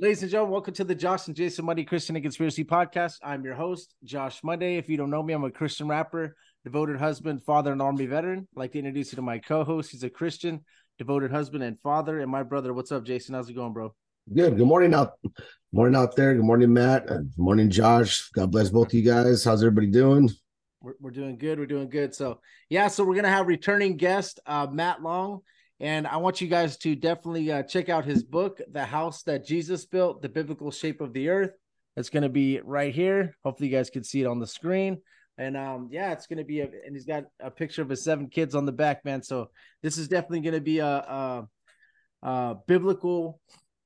Ladies and gentlemen, welcome to the Josh and Jason Monday Christian and Conspiracy Podcast. I'm your host, Josh Monday. If you don't know me, I'm a Christian rapper, devoted husband, father, and army veteran. I'd like to introduce you to my co-host. He's a Christian, devoted husband and father, and my brother. What's up, Jason? How's it going, bro? Good. Good morning out, morning out there. Good morning, Matt. Good morning, Josh. God bless both of you guys. How's everybody doing? We're, we're doing good. We're doing good. So yeah, so we're gonna have returning guest uh, Matt Long. And I want you guys to definitely uh, check out his book, The House That Jesus Built, The Biblical Shape of the Earth. It's going to be right here. Hopefully, you guys can see it on the screen. And um, yeah, it's going to be, a, and he's got a picture of his seven kids on the back, man. So this is definitely going to be a, a, a biblical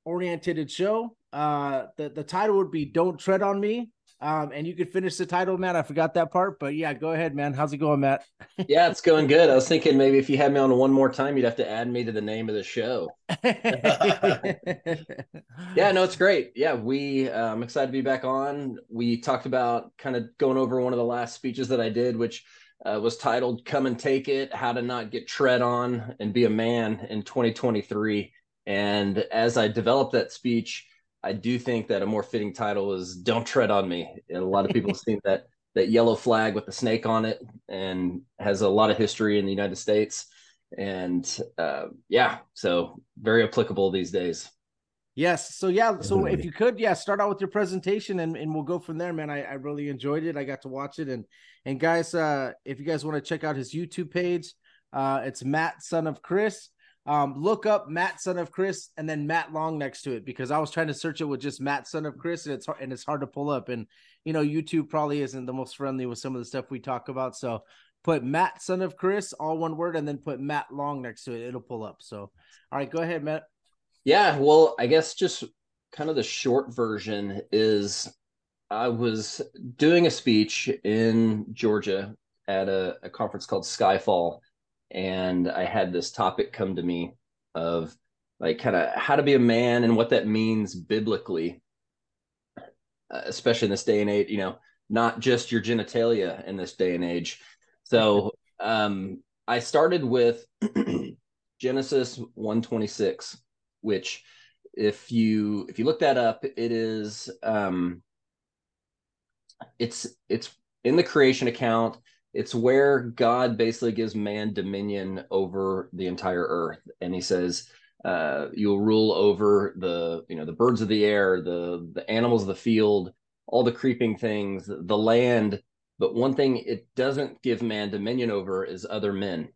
oriented show. Uh, the, the title would be Don't Tread on Me. Um, and you could finish the title, Matt. I forgot that part, but yeah, go ahead, man. How's it going, Matt? yeah, it's going good. I was thinking maybe if you had me on one more time, you'd have to add me to the name of the show. yeah, no, it's great. Yeah, we uh, I'm excited to be back on. We talked about kind of going over one of the last speeches that I did, which uh, was titled "Come and Take It: How to Not Get Tread On and Be a Man in 2023." And as I developed that speech I do think that a more fitting title is "Don't Tread on Me." And a lot of people have seen that that yellow flag with the snake on it, and has a lot of history in the United States. And uh, yeah, so very applicable these days. Yes. So yeah. So if you could, yeah, start out with your presentation, and, and we'll go from there, man. I, I really enjoyed it. I got to watch it, and and guys, uh, if you guys want to check out his YouTube page, uh, it's Matt, son of Chris um, look up Matt son of Chris and then Matt Long next to it because I was trying to search it with just Matt son of Chris and it's hard, and it's hard to pull up. And you know YouTube probably isn't the most friendly with some of the stuff we talk about. So put Matt son of Chris all one word and then put Matt Long next to it. It'll pull up. So all right go ahead Matt. Yeah well I guess just kind of the short version is I was doing a speech in Georgia at a, a conference called Skyfall and I had this topic come to me of like kind of how to be a man and what that means biblically, uh, especially in this day and age. You know, not just your genitalia in this day and age. So um, I started with Genesis one twenty six, which if you if you look that up, it is um, it's it's in the creation account it's where God basically gives man dominion over the entire earth, and He says, uh, "You'll rule over the you know the birds of the air, the the animals of the field, all the creeping things, the land." But one thing it doesn't give man dominion over is other men.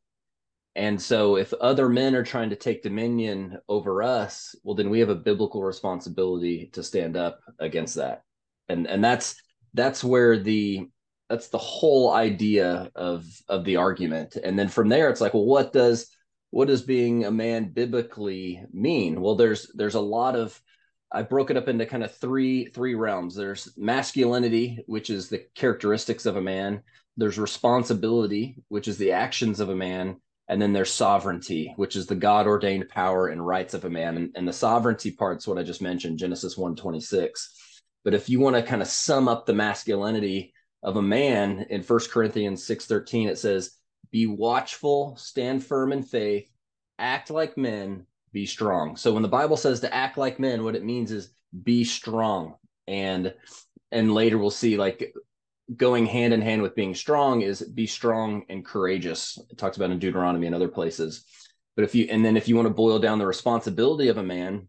And so, if other men are trying to take dominion over us, well, then we have a biblical responsibility to stand up against that. And and that's that's where the that's the whole idea of of the argument. And then from there it's like well what does what does being a man biblically mean? Well there's there's a lot of i broke it up into kind of three three realms. There's masculinity which is the characteristics of a man. There's responsibility which is the actions of a man. And then there's sovereignty which is the god ordained power and rights of a man. And, and the sovereignty part's what i just mentioned genesis 126 but if you want to kind of sum up the masculinity of a man in First Corinthians 6:13 it says be watchful stand firm in faith act like men be strong. So when the bible says to act like men what it means is be strong. And and later we'll see like going hand in hand with being strong is be strong and courageous. It talks about in deuteronomy and other places. But if you and then if you want to boil down the responsibility of a man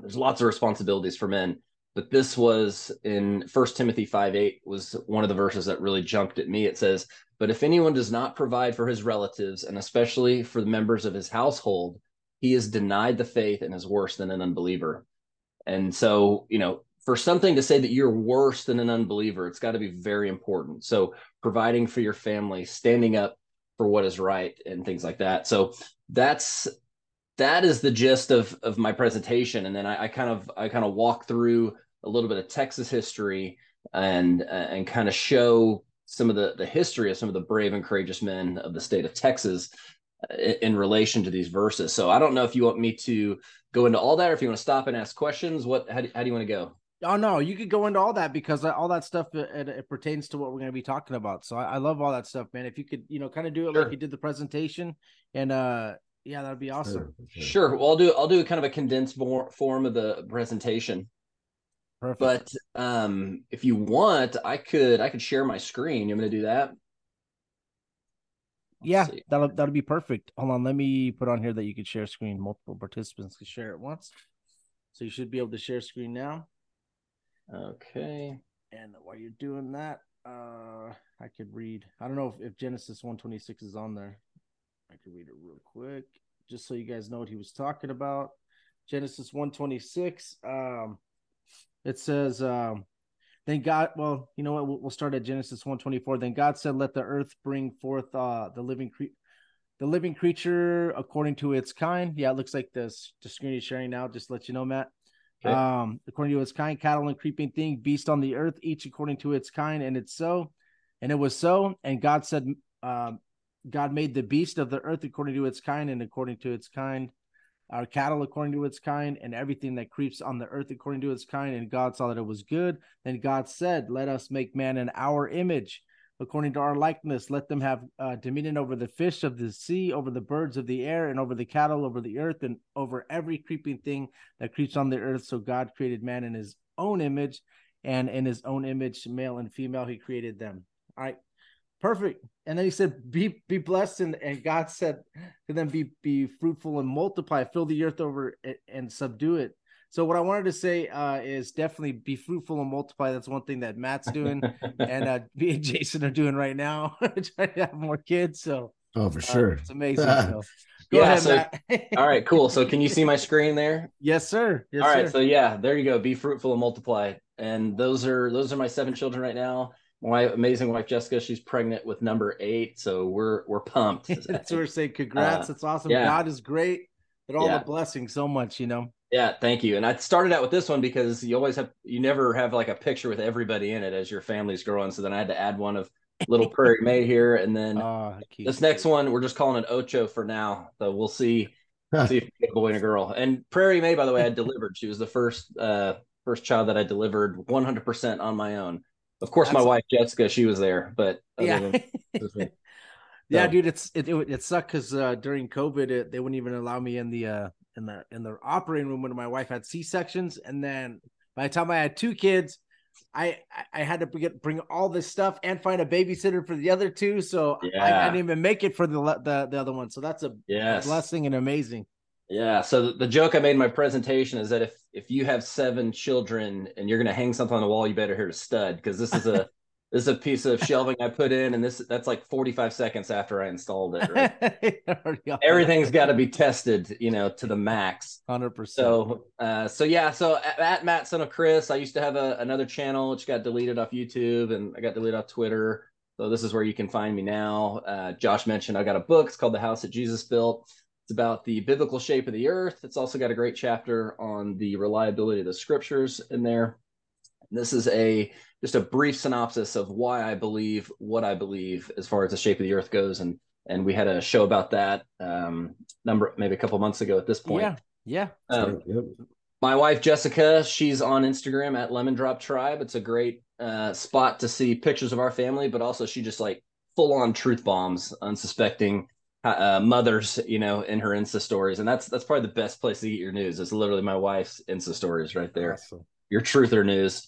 there's lots of responsibilities for men but this was in First Timothy 5 8 was one of the verses that really jumped at me. It says, But if anyone does not provide for his relatives, and especially for the members of his household, he is denied the faith and is worse than an unbeliever. And so, you know, for something to say that you're worse than an unbeliever, it's got to be very important. So, providing for your family, standing up for what is right, and things like that. So, that's that is the gist of of my presentation and then I, I, kind of i kind of walk through a little bit of texas history and uh, and kind of show some of the the history of some of the brave and courageous men of the state of texas uh, in, in relation to these verses so i don't know if you want me to go into all that or if you want to stop and ask questions what how do, how do you want to go Oh no, you could go into all that because all that stuff it, it pertains to what we're going to be talking about. So I, I, love all that stuff, man. If you could, you know, kind of do it sure. like you did the presentation, and uh, Yeah, that'd be awesome. Sure. Sure. Well, I'll do I'll do kind of a condensed more form of the presentation. Perfect. But um, if you want, I could I could share my screen. You want me to do that? Let's yeah, see. that'll that'll be perfect. Hold on, let me put on here that you could share screen. Multiple participants can share at once. So you should be able to share screen now. Okay. And while you're doing that, uh I could read. I don't know if, if Genesis 126 is on there. I can read it real quick, just so you guys know what he was talking about. Genesis 126. Um it says um then God, well, you know what? We'll, we'll start at Genesis 124. Then God said, Let the earth bring forth uh the living cre- the living creature according to its kind. Yeah, it looks like this the screen is sharing now, just let you know, Matt. Okay. Um, according to its kind, cattle and creeping thing, beast on the earth, each according to its kind, and it's so. And it was so. And God said, um, God made the beast of the earth according to its kind, and according to its kind, our cattle according to its kind, and everything that creeps on the earth according to its kind. And God saw that it was good. Then God said, Let us make man in our image, according to our likeness. Let them have uh, dominion over the fish of the sea, over the birds of the air, and over the cattle, over the earth, and over every creeping thing that creeps on the earth. So God created man in his own image, and in his own image, male and female, he created them. All right. Perfect. And then he said, Be be blessed, and, and God said to them, Be be fruitful and multiply, fill the earth over it and subdue it. So what I wanted to say uh, is definitely be fruitful and multiply. That's one thing that Matt's doing, and uh, me and Jason are doing right now, trying to have more kids. So Oh, for uh, sure. it's amazing. So go Yeah, ahead, so- Matt. All right, cool. So can you see my screen there? yes, sir. Yes, All right, sir. so yeah, there you go. Be fruitful and multiply. And those are those are my seven children right now. My amazing wife Jessica, she's pregnant with number eight, so we're we're pumped. That's what we're saying. Congrats. Uh, That's awesome. yeah. God is great. And all Yeah. the blessings so much, you know. Yeah, thank you. And I started out with this one because you always have you never have like a picture with everybody in it as your family's growing. So then I had to add one of little Prairie May here, and then Uh, this next one we're just calling it Ocho for now. So we'll see see if we get a boy and a girl. And Prairie May, by the way, I delivered. She was the first uh first child that I delivered 100% on my own. Of course, my wife Jessica, she was there, but yeah. than- was yeah, So- dude, it's it it, it sucked because uh, during COVID, it, they wouldn't even allow me in the uh in the in the operating room when my wife had C sections, and then by the time I had two kids, I I- I had to get bring all this stuff and find a babysitter for the other two, so I, I didn't even make it for the the the other one. So that's a yes, blessing and amazing. Yeah. So the, joke I made in my presentation is that if if you have seven children and you're gonna hang something on the wall, you better hit a stud because this is a this is a piece of shelving I put in, and this that's like 45 seconds after I installed it. Right? Everything's got to be tested, you know, to the max. hundred percent. So, uh, so yeah, so at, at Matt Son of Chris, I used to have a, another channel which got deleted off YouTube and I got deleted off Twitter. So this is where you can find me now. Uh, Josh mentioned I got a book. It's called The House that Jesus Built. It's about the biblical shape of the earth. It's also got a great chapter on the reliability of the scriptures in there. This is a just a brief synopsis of why I believe what I believe as far as the shape of the earth goes, and and we had a show about that um, number maybe a couple months ago at this point. yeah, yeah. Um, my wife Jessica, she's on Instagram at Lemon Drop Tribe. It's a great uh, spot to see pictures of our family, but also she just like full on truth bombs unsuspecting uh, mothers, you know, in her Insta stories, and that's that's probably the best place to get your news. It's literally my wife's Insta stories right there. Awesome. Your truther news.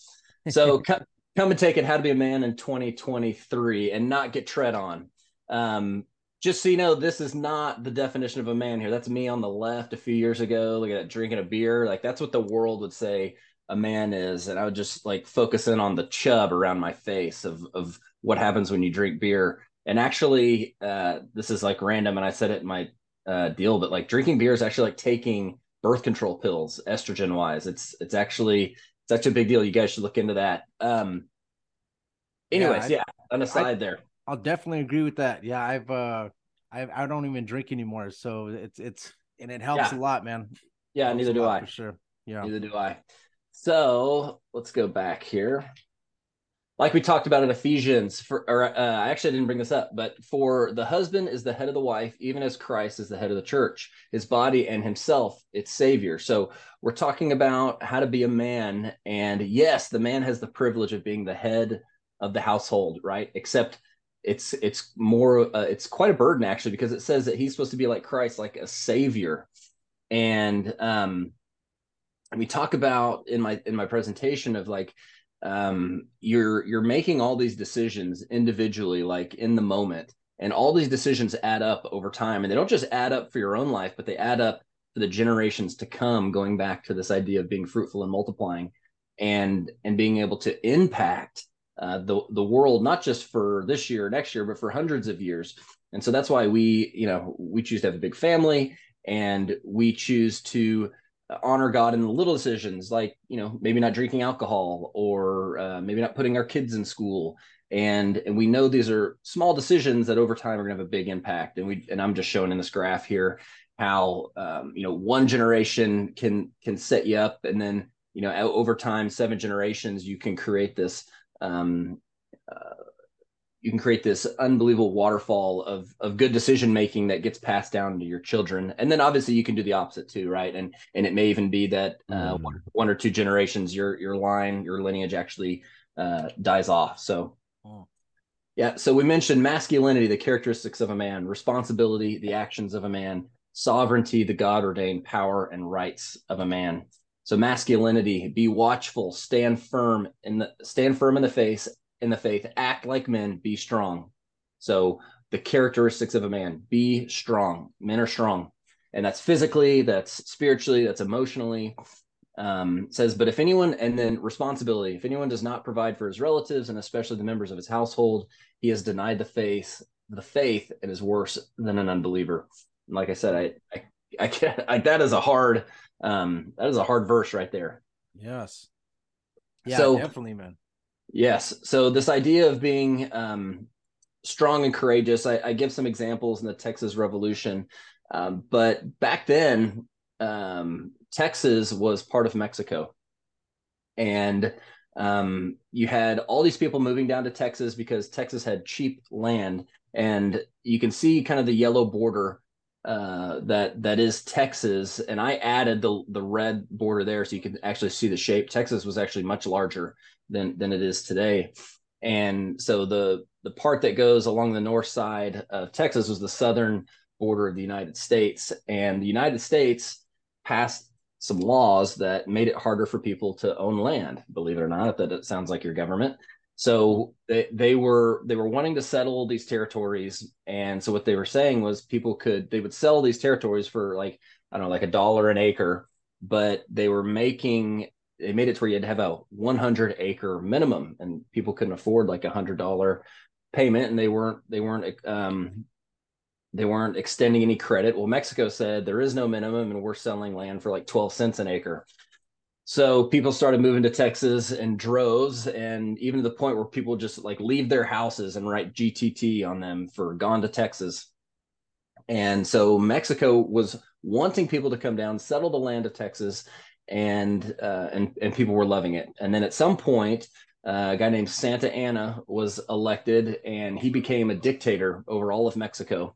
So come, come and take it. How to be a man in 2023 and not get tread on. Um, just so you know, this is not the definition of a man here. That's me on the left a few years ago. Look at that, drinking a beer. Like that's what the world would say a man is. And I would just like focus in on the chub around my face of of what happens when you drink beer. And actually, uh, this is like random, and I said it in my uh, deal, but like drinking beer is actually like taking birth control pills, estrogen wise. It's it's actually such a big deal. You guys should look into that. Um, anyways, Yeah, yeah, on a side there. I'll definitely agree with that. Yeah, I've uh I I don't even drink anymore, so it's it's and it helps Yeah. a lot, man. Yeah, neither do I. for sure. Yeah. Neither do I. So let's go back here. Like we talked about in Ephesians, for or uh, I actually didn't bring this up, but for the husband is the head of the wife, even as Christ is the head of the church, his body and himself, its savior. So we're talking about how to be a man, and yes, the man has the privilege of being the head of the household, right? Except it's it's more uh, it's quite a burden actually because it says that he's supposed to be like Christ, like a savior, and um, we talk about in my in my presentation of like um, you're you're making all these decisions individually, like in the moment, and all these decisions add up over time, and they don't just add up for your own life, but they add up for the generations to come. Going back to this idea of being fruitful and multiplying, and and being able to impact uh, the the world not just for this year next year but for hundreds of years and so that's why we you know we choose to have a big family and we choose to honor god in the little decisions like you know maybe not drinking alcohol or uh, maybe not putting our kids in school. And and we know these are small decisions that over time are going to have a big impact. And we and i'm just showing in this graph here how um, you know one generation can can set you up. And then you know over time seven generations you can create this um, uh, you can create this unbelievable waterfall of of good decision making that gets passed down to your children and then obviously you can do the opposite too right and and it may even be that uh, mm. one, one, or two generations your your line your lineage actually uh, dies off so oh. yeah so we mentioned masculinity the characteristics of a man responsibility the actions of a man sovereignty the god ordained power and rights of a man so masculinity, be watchful, stand firm in the stand firm in the face in the faith, act like men, be strong. So the characteristics of a man, be strong. Men are strong. And that's physically, that's spiritually, that's emotionally. Um, says, but if anyone, and then responsibility, if anyone does not provide for his relatives and especially the members of his household, he has denied the faith, the faith, and is worse than an unbeliever. And like I said, I, I, I can't, I, that is a hard um, that is a hard verse right there. Yes. Yeah, so, definitely, man. Yes. So this idea of being um, strong and courageous, I, I, give some examples in the Texas Revolution. Um, but back then, um, Texas was part of Mexico. And um, you had all these people moving down to Texas because Texas had cheap land. And you can see kind of the yellow border uh, that that is Texas, and I added the the red border there so you can actually see the shape. Texas was actually much larger than than it is today, and so the the part that goes along the north side of Texas was the southern border of the United States, and the United States passed some laws that made it harder for people to own land. Believe it or not, that it sounds like your government. So they, they were they were wanting to settle these territories, and so what they were saying was people could they would sell these territories for like I don't know like a dollar an acre, but they were making they made it to where you had to have a 100 acre minimum, and people couldn't afford like a hundred dollar payment, and they weren't they weren't um, they weren't extending any credit. Well, Mexico said there is no minimum, and we're selling land for like 12 cents an acre. So people started moving to Texas in droves, and even to the point where people just like leave their houses and write GTT on them for gone to Texas. And so Mexico was wanting people to come down, settle the land of Texas, and uh, and and people were loving it. And then at some point, uh, a guy named Santa Anna was elected, and he became a dictator over all of Mexico.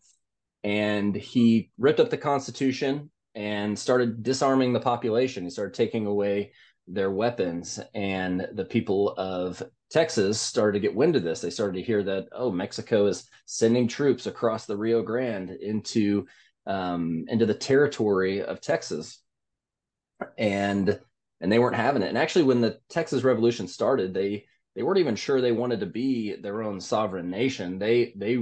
And he ripped up the Constitution and started disarming the population. He started taking away their weapons, and the people of Texas started to get wind of this. They started to hear that oh, Mexico is sending troops across the Rio Grande into um, into the territory of Texas, and and they weren't having it. And actually, when the Texas Revolution started, they they weren't even sure they wanted to be their own sovereign nation. They they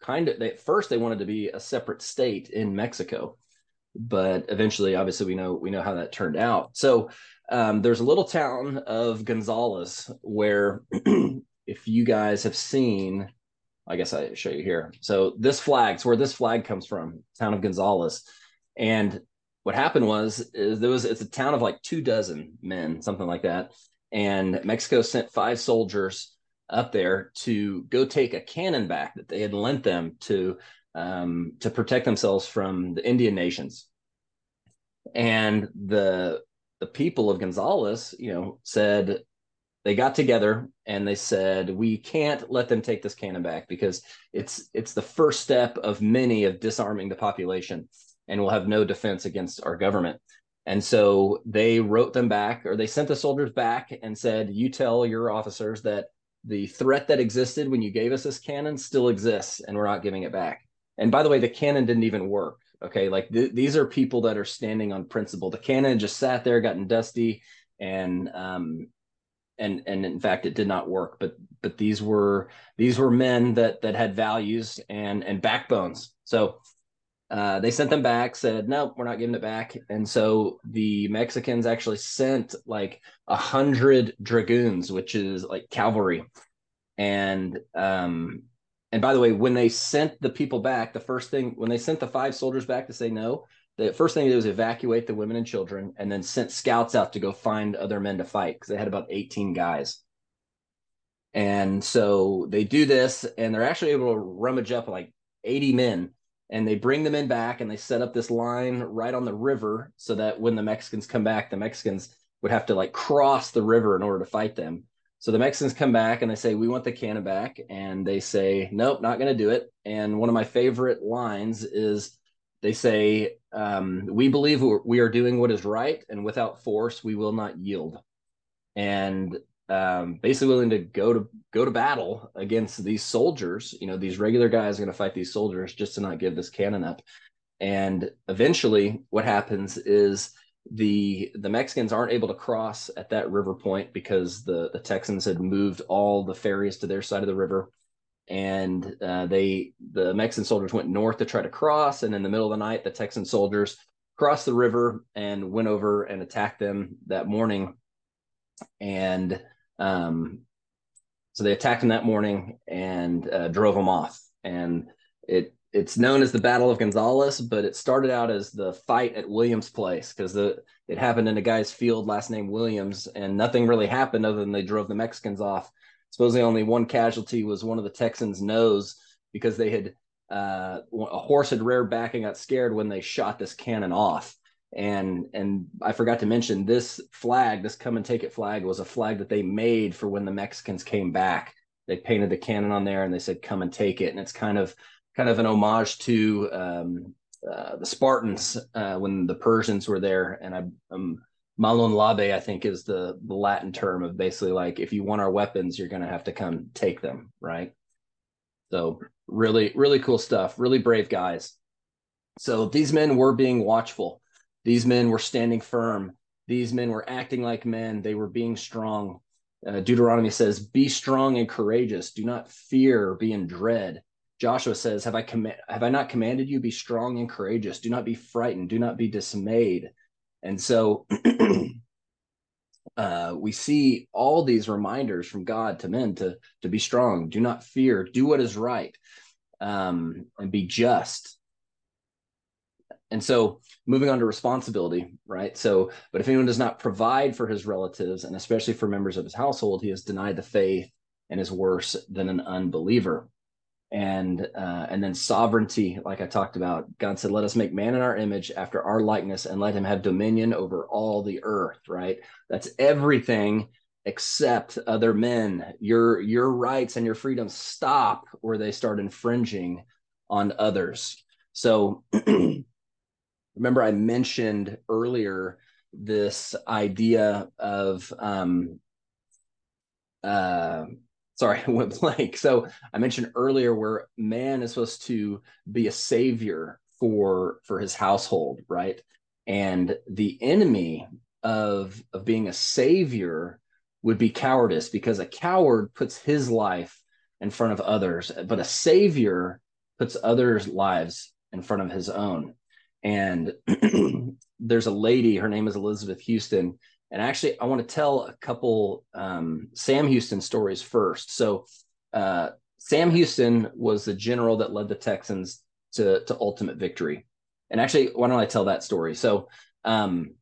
kind of they, at first they wanted to be a separate state in Mexico but eventually obviously we know we know how that turned out. So um, there's a little town of gonzales where if you guys have seen i guess i show you here. So this flag, flag's where this flag comes from town of gonzales. And what happened was is there was it's a town of like two dozen men something like that. And mexico sent five soldiers up there to go take a cannon back that they had lent them to um, to protect themselves from the Indian nations. And the the people of Gonzales, you know, said they got together and they said we can't let them take this cannon back because it's it's the first step of many of disarming the population and we'll have no defense against our government. And so they wrote them back or they sent the soldiers back and said, you tell your officers that the threat that existed when you gave us this cannon still exists, and we're not giving it back. And by the way, the cannon didn't even work. Okay, like th- these are people that are standing on principle. The cannon just sat there, gotten dusty, and um, and and in fact, it did not work. But but these were these were men that that had values and and backbones. So uh, they sent them back, said, no, we're not giving it back. And so the Mexicans actually sent like a hundred dragoons, which is like cavalry. And um, and by the way, when they sent the people back, the first thing when they sent the five soldiers back to say no, the first thing they did was evacuate the women and children and then sent scouts out to go find other men to fight because they had about 18 guys. And so they do this and they're actually able to rummage up like 80 men and they bring the men back and they set up this line right on the river so that when the Mexicans come back, the Mexicans would have to like cross the river in order to fight them. So the Mexicans come back and they say, We want the cannon back. And they say, Nope, not going to do it. And one of my favorite lines is they say, um, We believe we are doing what is right, and without force, we will not yield. And um, basically willing to go to go to battle against these soldiers. You know, these regular guys are going to fight these soldiers just to not give this cannon up. And eventually, what happens is the the Mexicans aren't able to cross at that river point because the the Texans had moved all the ferries to their side of the river, and uh, they the Mexican soldiers went north to try to cross, and in the middle of the night, the Texan soldiers crossed the river and went over and attacked them that morning, and um, so they attacked them that morning and uh, drove them off. And it it's known as the Battle of Gonzales, but it started out as the fight at Williams Place because the it happened in a guy's field, last name Williams, and nothing really happened other than they drove the Mexicans off. Supposedly, only one casualty was one of the Texans' nose because they had uh, a horse had reared back and got scared when they shot this cannon off and and I forgot to mention this flag, this come and take it flag was a flag that they made for when the Mexicans came back. They painted the cannon on there and they said come and take it and it's kind of kind of an homage to um, uh, the Spartans uh, when the Persians were there and I um Molon Labe I think is the the Latin term of basically like if you want our weapons you're going to have to come take them, right? So really really cool stuff, really brave guys. So these men were being watchful these men were standing firm. These men were acting like men. They were being strong. Uh, Deuteronomy says, "Be strong and courageous. Do not fear, be in dread." Joshua says, "Have I command? Have I not commanded you? Be strong and courageous. Do not be frightened. Do not be dismayed." And so, uh, we see all these reminders from God to men to to be strong. Do not fear. Do what is right, um, and be just. And so moving on to responsibility, right? So, but if anyone does not provide for his relatives and especially for members of his household, he has denied the faith and is worse than an unbeliever. And uh, and then sovereignty, like I talked about, God said, "Let us make man in our image, after our likeness, and let him have dominion over all the earth." Right? That's everything except other men. Your your rights and your freedoms stop where they start infringing on others. So remember I mentioned earlier this idea of um uh sorry I went blank. So I mentioned earlier where man is supposed to be a savior for for his household right? And the enemy of of being a savior would be cowardice because a coward puts his life in front of others but a savior puts others lives in front of his own. And there's a lady her name is elizabeth houston and actually i want to tell a couple um, sam houston stories first. So uh, sam houston was the general that led the texans to, to ultimate victory. And actually why don't i tell that story? So um,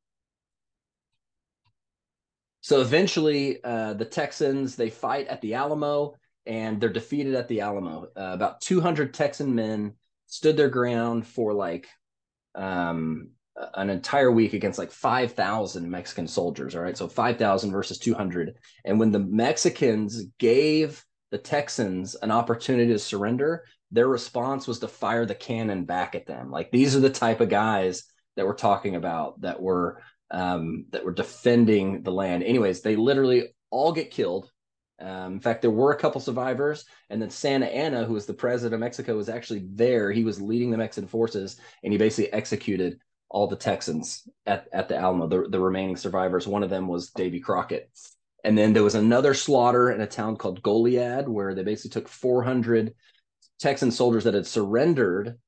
so eventually uh, the texans they fight at the alamo and they're defeated at the alamo. Uh, about 200 texan men stood their ground for like um, an entire week against like 5,000 Mexican soldiers. All right. So 5,000 versus 200. And when the Mexicans gave the Texans an opportunity to surrender, their response was to fire the cannon back at them. Like these are the type of guys that we're talking about that were um, that were defending the land. Anyways, they literally all get killed. Um, in fact, there were a couple survivors, and then Santa Anna, who was the president of Mexico, was actually there. He was leading the Mexican forces, and he basically executed all the Texans at, at the Alamo, the, the remaining survivors. One of them was Davy Crockett. And then there was another slaughter in a town called Goliad, where they basically took 400 Texan soldiers that had surrendered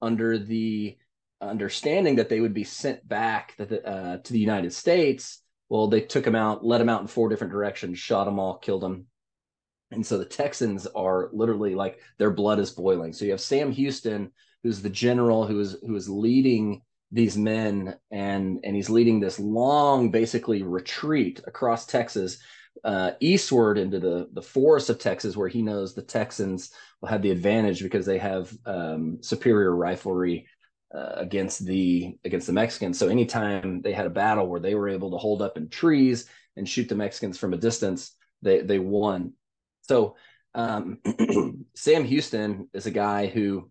under the understanding that they would be sent back uh, to the United States. Well, they took them out, let them out in four different directions, shot them all, killed them. And so the Texans are literally like their blood is boiling. So you have Sam Houston, who's the general who is who is leading these men and and he's leading this long basically retreat across Texas uh, eastward into the the forests of Texas where he knows the Texans will have the advantage because they have um, superior riflery uh, against the against the Mexicans. So anytime they had a battle where they were able to hold up in trees and shoot the Mexicans from a distance, they they won. So um, Sam Houston is a guy who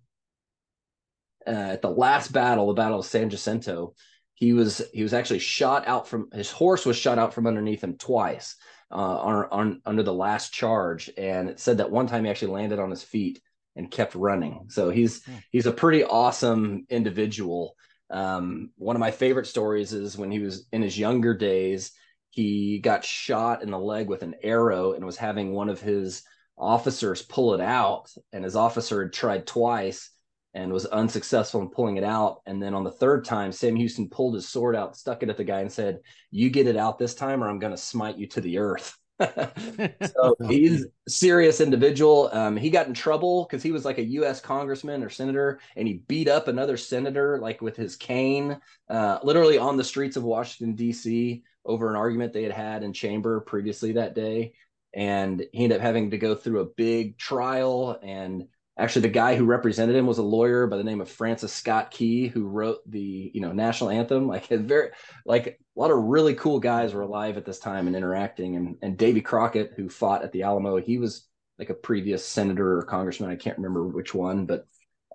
uh, at the last battle, the Battle of San Jacinto, he was he was actually shot out from his horse was shot out from underneath him twice uh, on, on under the last charge, and it said that one time he actually landed on his feet and kept running. So he's hmm. he's a pretty awesome individual. Um, one of my favorite stories is when he was in his younger days, he got shot in the leg with an arrow and was having one of his officers pull it out, and his officer had tried twice and was unsuccessful in pulling it out. And then on the third time, Sam Houston pulled his sword out, stuck it at the guy, and said, "You get it out this time, or I'm going to smite you to the earth." so he's a serious individual. Um, he got in trouble because he was like a U.S. congressman or senator, and he beat up another senator like with his cane, uh, literally on the streets of Washington D.C. over an argument they had had in chamber previously that day. And he ended up having to go through a big trial and actually the guy who represented him was a lawyer by the name of Francis Scott Key who wrote the you know national anthem. Like very like a lot of really cool guys were alive at this time and interacting. And and Davy Crockett who fought at the Alamo he was like a previous senator or congressman. I can't remember which one but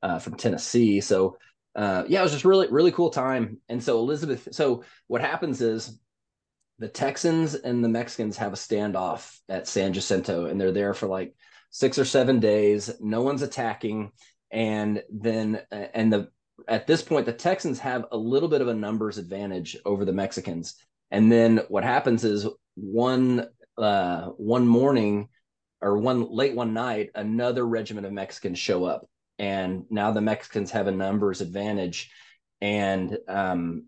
uh, from Tennessee. So uh, yeah it was just really really cool time. And so Elizabeth so what happens is the Texans and the Mexicans have a standoff at San Jacinto and they're there for like six or seven days. No one's attacking, and then and the at this point the Texans have a little bit of a numbers advantage over the Mexicans. And then what happens is one uh, one morning or one late one night, another regiment of Mexicans show up, and now the Mexicans have a numbers advantage. And um,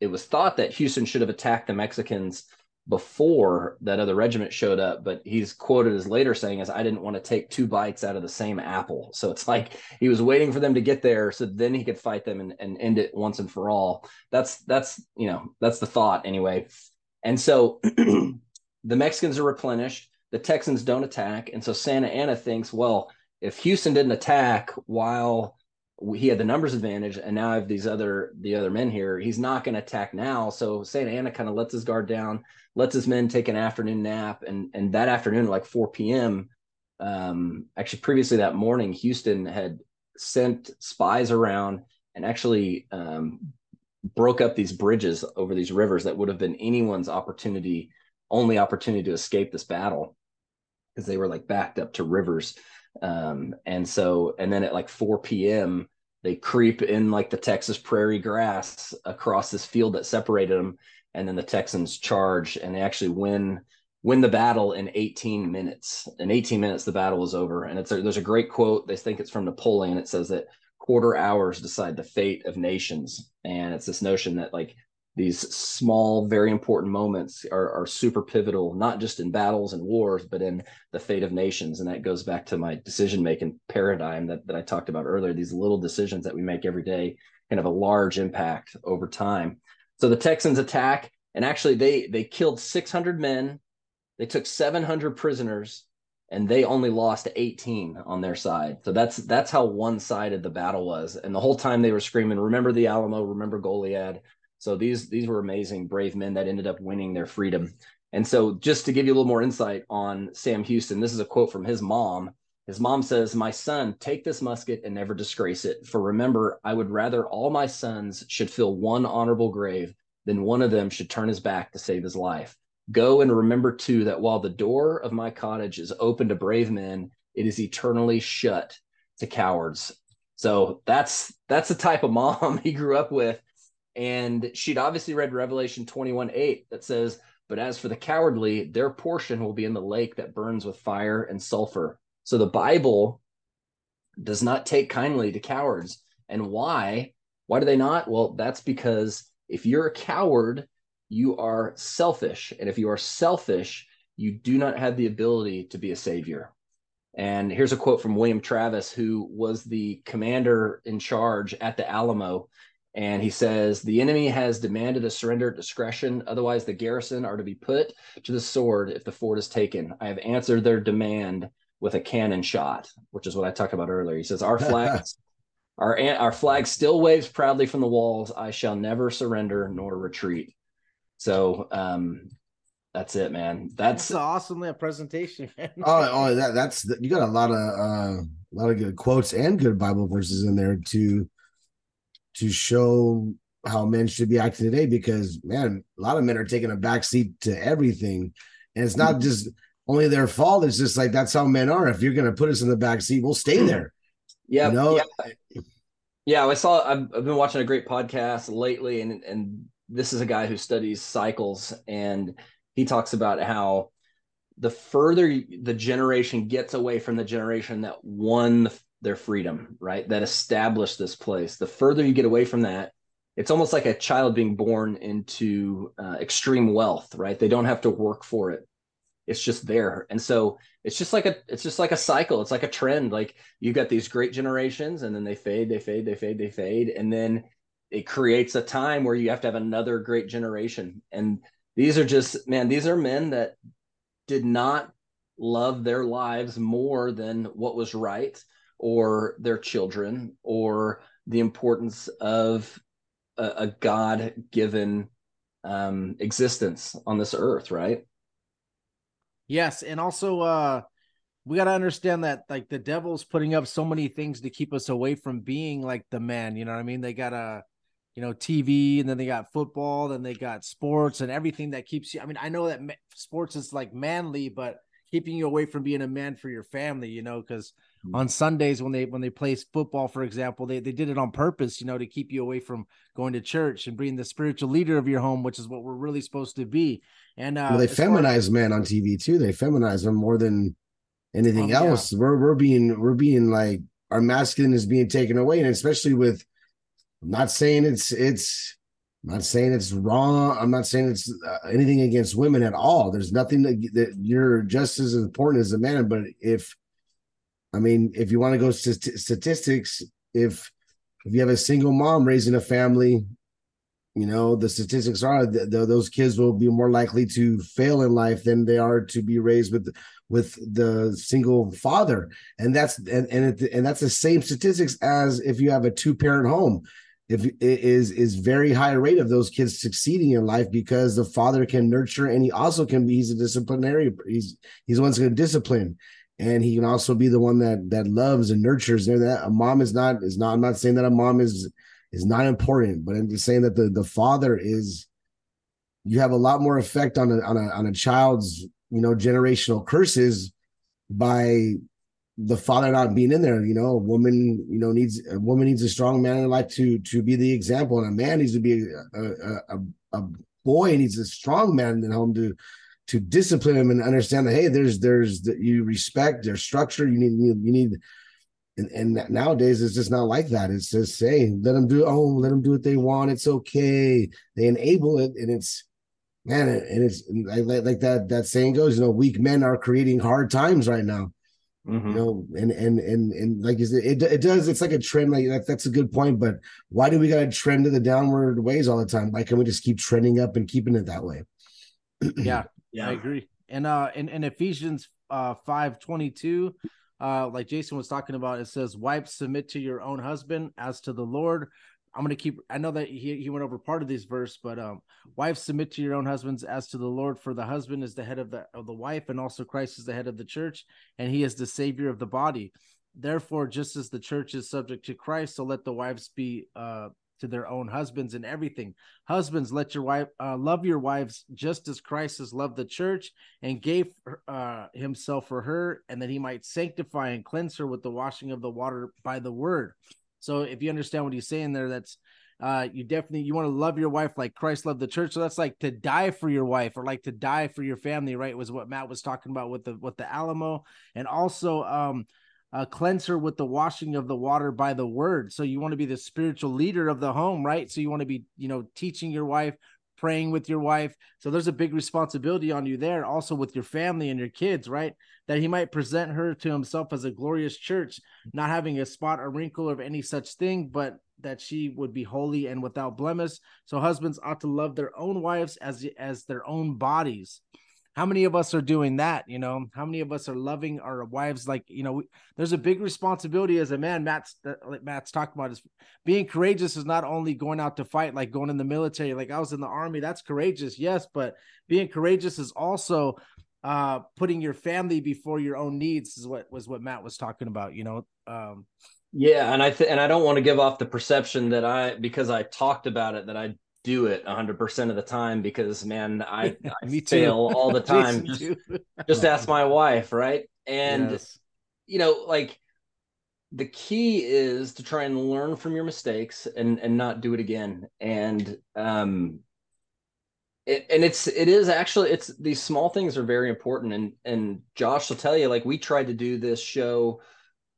it was thought that Houston should have attacked the Mexicans before that other regiment showed up, but he's quoted as later saying as I didn't want to take two bites out of the same apple. So it's like he was waiting for them to get there so then he could fight them and, and end it once and for all. That's that's you know, that's the thought anyway. And so the Mexicans are replenished, the Texans don't attack. And so Santa Anna thinks, well, if Houston didn't attack while he had the numbers advantage and now I have these other the other men here. He's not going to attack now. So Santa Anna kind of lets his guard down, lets his men take an afternoon nap, and and that afternoon, like 4 p.m. Um, actually, previously that morning, Houston had sent spies around and actually um, broke up these bridges over these rivers that would have been anyone's opportunity, only opportunity to escape this battle, because they were like backed up to rivers. Um, and so, and then at like 4 p.m., they creep in like the Texas prairie grass across this field that separated them. And then the Texans charge and they actually win win the battle in 18 minutes. In 18 minutes, the battle is over. And it's a, there's a great quote. They think it's from Napoleon. It says that quarter hours decide the fate of nations. And it's this notion that like these small, very important moments are, are super pivotal, not just in battles and wars, but in the fate of nations. And that goes back to my decision making paradigm that, that I talked about earlier. These little decisions that we make every day can have a large impact over time. So the Texans attack, and actually they they killed 600 men, they took 700 prisoners, and they only lost 18 on their side. So that's that's how one sided the battle was. And the whole time they were screaming, "Remember the Alamo! Remember Goliad!" So these these were amazing, brave men that ended up winning their freedom. And so, just to give you a little more insight on Sam Houston, this is a quote from his mom. His mom says, My son, take this musket and never disgrace it. For remember, I would rather all my sons should fill one honorable grave than one of them should turn his back to save his life. Go and remember too that while the door of my cottage is open to brave men, it is eternally shut to cowards. So that's that's the type of mom he grew up with. And she'd obviously read Revelation 21 8 that says, But as for the cowardly, their portion will be in the lake that burns with fire and sulfur. So the Bible does not take kindly to cowards. And why? Why do they not? Well, that's because if you're a coward, you are selfish. And if you are selfish, you do not have the ability to be a savior. And here's a quote from William Travis, who was the commander in charge at the Alamo. And he says, The enemy has demanded a surrender at discretion. Otherwise, the garrison are to be put to the sword if the fort is taken. I have answered their demand with a cannon shot, which is what I talked about earlier. He says, Our flag. our, our flag still waves proudly from the walls. I shall never surrender nor retreat. So um, that's it, man. That's, that's awesome presentation, man. oh, oh, that, that's you got a lot of uh, a lot of good quotes and good Bible verses in there to to show how men should be acting today. Because man, a lot of men are taking a back seat to everything, and it's not just only their fault. It's just like that's how men are. If you're going to put us in the back seat, we'll stay mm. there. Yeah, you know? yeah. Yeah, I saw. I've, I've been watching a great podcast lately, and and this is a guy who studies cycles and he talks about how the further the generation gets away from the generation that won their freedom right? That established this place. The further you get away from that it's almost like a child being born into uh, extreme wealth right? They don't have to work for it. It's just there. And so it's just like a it's just like a cycle. It's like a trend. Like you got these great generations and then they fade they fade they fade they fade. And then it creates a time where you have to have another great generation. And these are just man these are men that did not love their lives more than what was right or their children or the importance of a, a god given um, existence on this earth right yes and also uh we got to understand that like the devil's putting up so many things to keep us away from being like the man you know what i mean they got a, you know TV, and then they got football, then they got sports and everything that keeps you. I mean, I know that sports is like manly, but keeping you away from being a man for your family, you know, because. On Sundays when they when they play football, for example, they they did it on purpose, you know, to keep you away from going to church and being the spiritual leader of your home, which is what we're really supposed to be. And uh, well, they feminize as men on TV too. They feminize them more than anything um, else. Yeah. We're we're being we're being like our masculine is being taken away, and especially with I'm not saying it's it's I'm not saying it's wrong. I'm not saying it's uh, anything against women at all. There's nothing that, that you're just as important as a man. But if, I mean, if you want to go st- statistics, if if you have a single mom raising a family, you know the statistics are that those kids will be more likely to fail in life than they are to be raised with with the single father, and that's and and, it, and that's the same statistics as if you have a two parent home. If it is is very high rate of those kids succeeding in life because the father can nurture and he also can be he's a disciplinary he's he's the one that's going to discipline and he can also be the one that that loves and nurtures and that a mom is not is not i'm not saying that a mom is is not important but i'm just saying that the the father is you have a lot more effect on a on a on a child's you know generational curses by the father not being in there. You know, a woman, you know, needs a woman needs a strong man in life to to be the example, and a man needs to be a a, a, a boy needs a strong man in home to to discipline them and understand that hey, there's there's that you respect their structure. You need you, you need. And, and nowadays it's just not like that. It's just hey, let them do oh, let them do what they want. It's okay. They enable it, and it's man, and it's like, like that that saying goes. You know, weak men are creating hard times right now Mm-hmm. You know, and and and and like you said, it it does. It's like a trend. Like that, that's a good point. But why do we got to trend to the downward ways all the time? Why can't we just keep trending up and keeping it that way? yeah, yeah, I agree. And uh, in, in Ephesians uh five twenty two, uh, like Jason was talking about, it says, "Wives submit to your own husband as to the Lord, I'm to keep. I know that he, he went over part of this verse, but um, wives submit to your own husbands as to the Lord, for the husband is the head of the of the wife, and also Christ is the head of the church, and he is the savior of the body. Therefore, just as the church is subject to Christ, so let the wives be uh to their own husbands and everything. Husbands, let your wife uh, love your wives just as Christ has loved the church and gave uh, himself for her, and that he might sanctify and cleanse her with the washing of the water by the word. So, if you understand what he's saying there, that's uh, you definitely you want to love your wife like Christ loved the church. So that's like to die for your wife or like to die for your family, right? Was what Matt was talking about with the with the Alamo, and also um uh, cleanse her with the washing of the water by the word. So you want to be the spiritual leader of the home, right? So you want to be, you know, teaching your wife, praying with your wife. So there's a big responsibility on you there, also with your family and your kids, right? That he might present her to himself as a glorious church, not having a spot or wrinkle of any such thing, but that she would be holy and without blemish. So husbands ought to love their own wives as as their own bodies how many of us are doing that you know? How many of us are loving our wives? Like you know we, there's a big responsibility as a man matt's like matt's talking about is being courageous is not only going out to fight like going in the military like i was in the army that's courageous yes but being courageous is also uh putting your family before your own needs is what was what matt was talking about you know? Um yeah and i th- and i don't want to give off the perception that i because i talked about it that i do it 100% of the time because man i, I fail all the time. Just, just ask my wife right? And yes. you know like the key is to try and learn from your mistakes and and not do it again. And um it, and it's it is actually it's these small things are very important. And and josh will tell you like we tried to do this show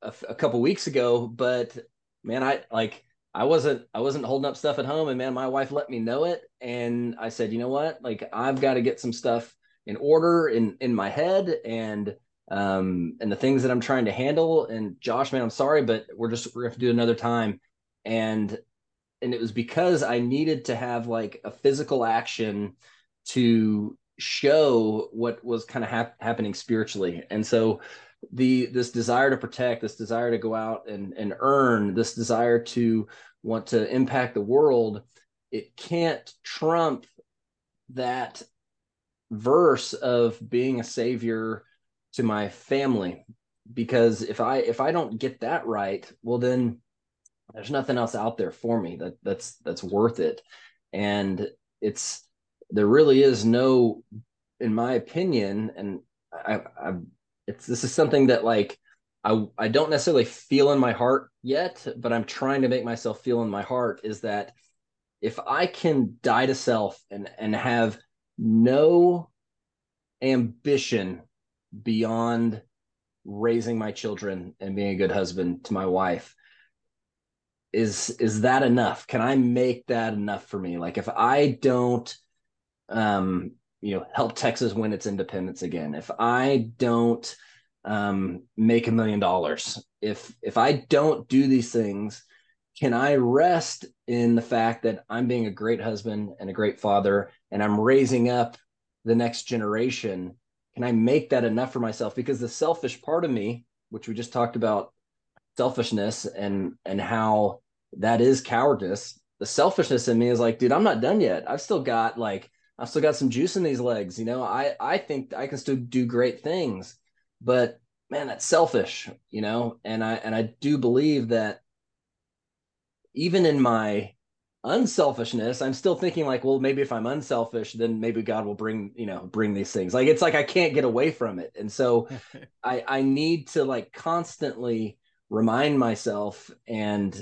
a, a couple weeks ago but man i like I wasn't I wasn't holding up stuff at home and man my wife let me know it and I said you know what? Like I've got to get some stuff in order in in my head and um and the things that I'm trying to handle. And Josh man I'm sorry but we're just we're going to do another time. And and it was because I needed to have like a physical action to show what was kind of hap- happening spiritually. And so the this desire to protect this desire to go out and and earn this desire to want to impact the world, it can't trump that verse of being a savior to my family. Because if i if i don't get that right well then there's nothing else out there for me. That that's that's worth it. And it's there really is no in my opinion and i i it's this is something that like I I don't necessarily feel in my heart yet, but I'm trying to make myself feel in my heart is that if I can die to self and and have no ambition beyond raising my children and being a good husband to my wife is is that enough? Can i make that enough for me? Like if i don't um you know help texas win its independence again if i don't um, make a million dollars. If if I don't do these things, can I rest in the fact that I'm being a great husband and a great father, and I'm raising up the next generation? Can I make that enough for myself? Because the selfish part of me, which we just talked about, selfishness and and how that is cowardice. The selfishness in me is like, dude, I'm not done yet. I've still got like I've still got some juice in these legs. You know, I I think I can still do great things but man that's selfish you know? And i and i do believe that even in my unselfishness i'm still thinking like well maybe if i'm unselfish then maybe god will bring you know bring these things. Like it's like i can't get away from it. And so i i need to like constantly remind myself and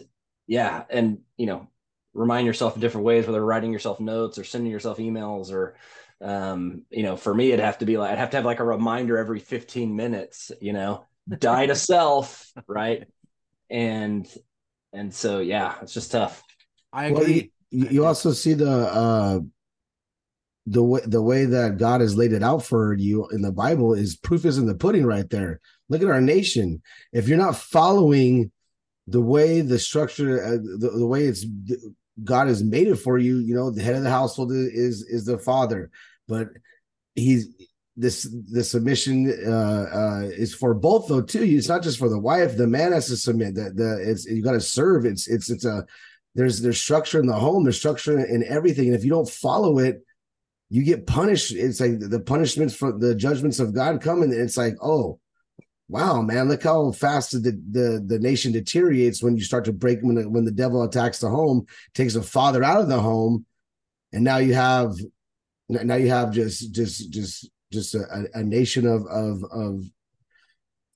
yeah and you know remind yourself in different ways whether writing yourself notes or sending yourself emails or um you know for me it'd have to be like i'd have to have like a reminder every 15 minutes you know die to self right? And and so yeah it's just tough. I agree. well, you, you also see the uh the way the way that God has laid it out for you in the Bible is proof is in the pudding right there. Look at our nation. If you're not following the way the structure, uh, the, the way it's God has made it for you. You know, the head of the household is is the father, but he's this the submission uh, uh, is for both though too. It's not just for the wife. The man has to submit. That the it's you got to serve. It's it's it's a there's there's structure in the home. There's structure in everything, and if you don't follow it, you get punished. It's like the punishments for the judgments of God come, and it's like oh, wow, man, look how fast the, the the nation deteriorates when you start to break when the, when the devil attacks the home, takes a father out of the home, and now you have now you have just just just just a, a nation of of of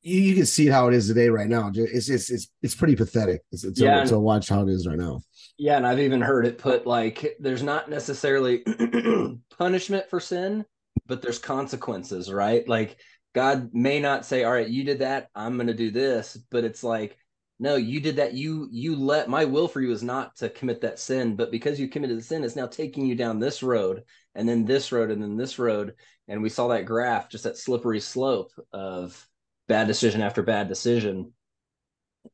you, you, can see how it is today right now. It's it's it's it's pretty pathetic it's, it's yeah, to, to watch how it is right now. Yeah, and I've even heard it put like there's not necessarily punishment for sin, but there's consequences, right? Like God may not say, "All right, you did that, I'm going to do this," but it's like, "No, you did that. You you let my will for you is not to commit that sin, but because you committed the sin, it's now taking you down this road, and then this road, and then this road." And we saw that graph, just that slippery slope of bad decision after bad decision.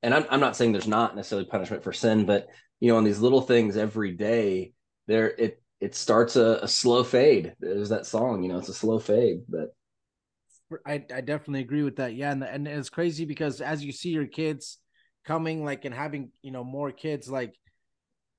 And I'm I'm not saying there's not necessarily punishment for sin, but you know, on these little things every day, there it it starts a, a slow fade. There's that song, you know, it's a slow fade, but I, I definitely agree with that. Yeah, and and it's crazy because as you see your kids coming, like and having you know more kids, like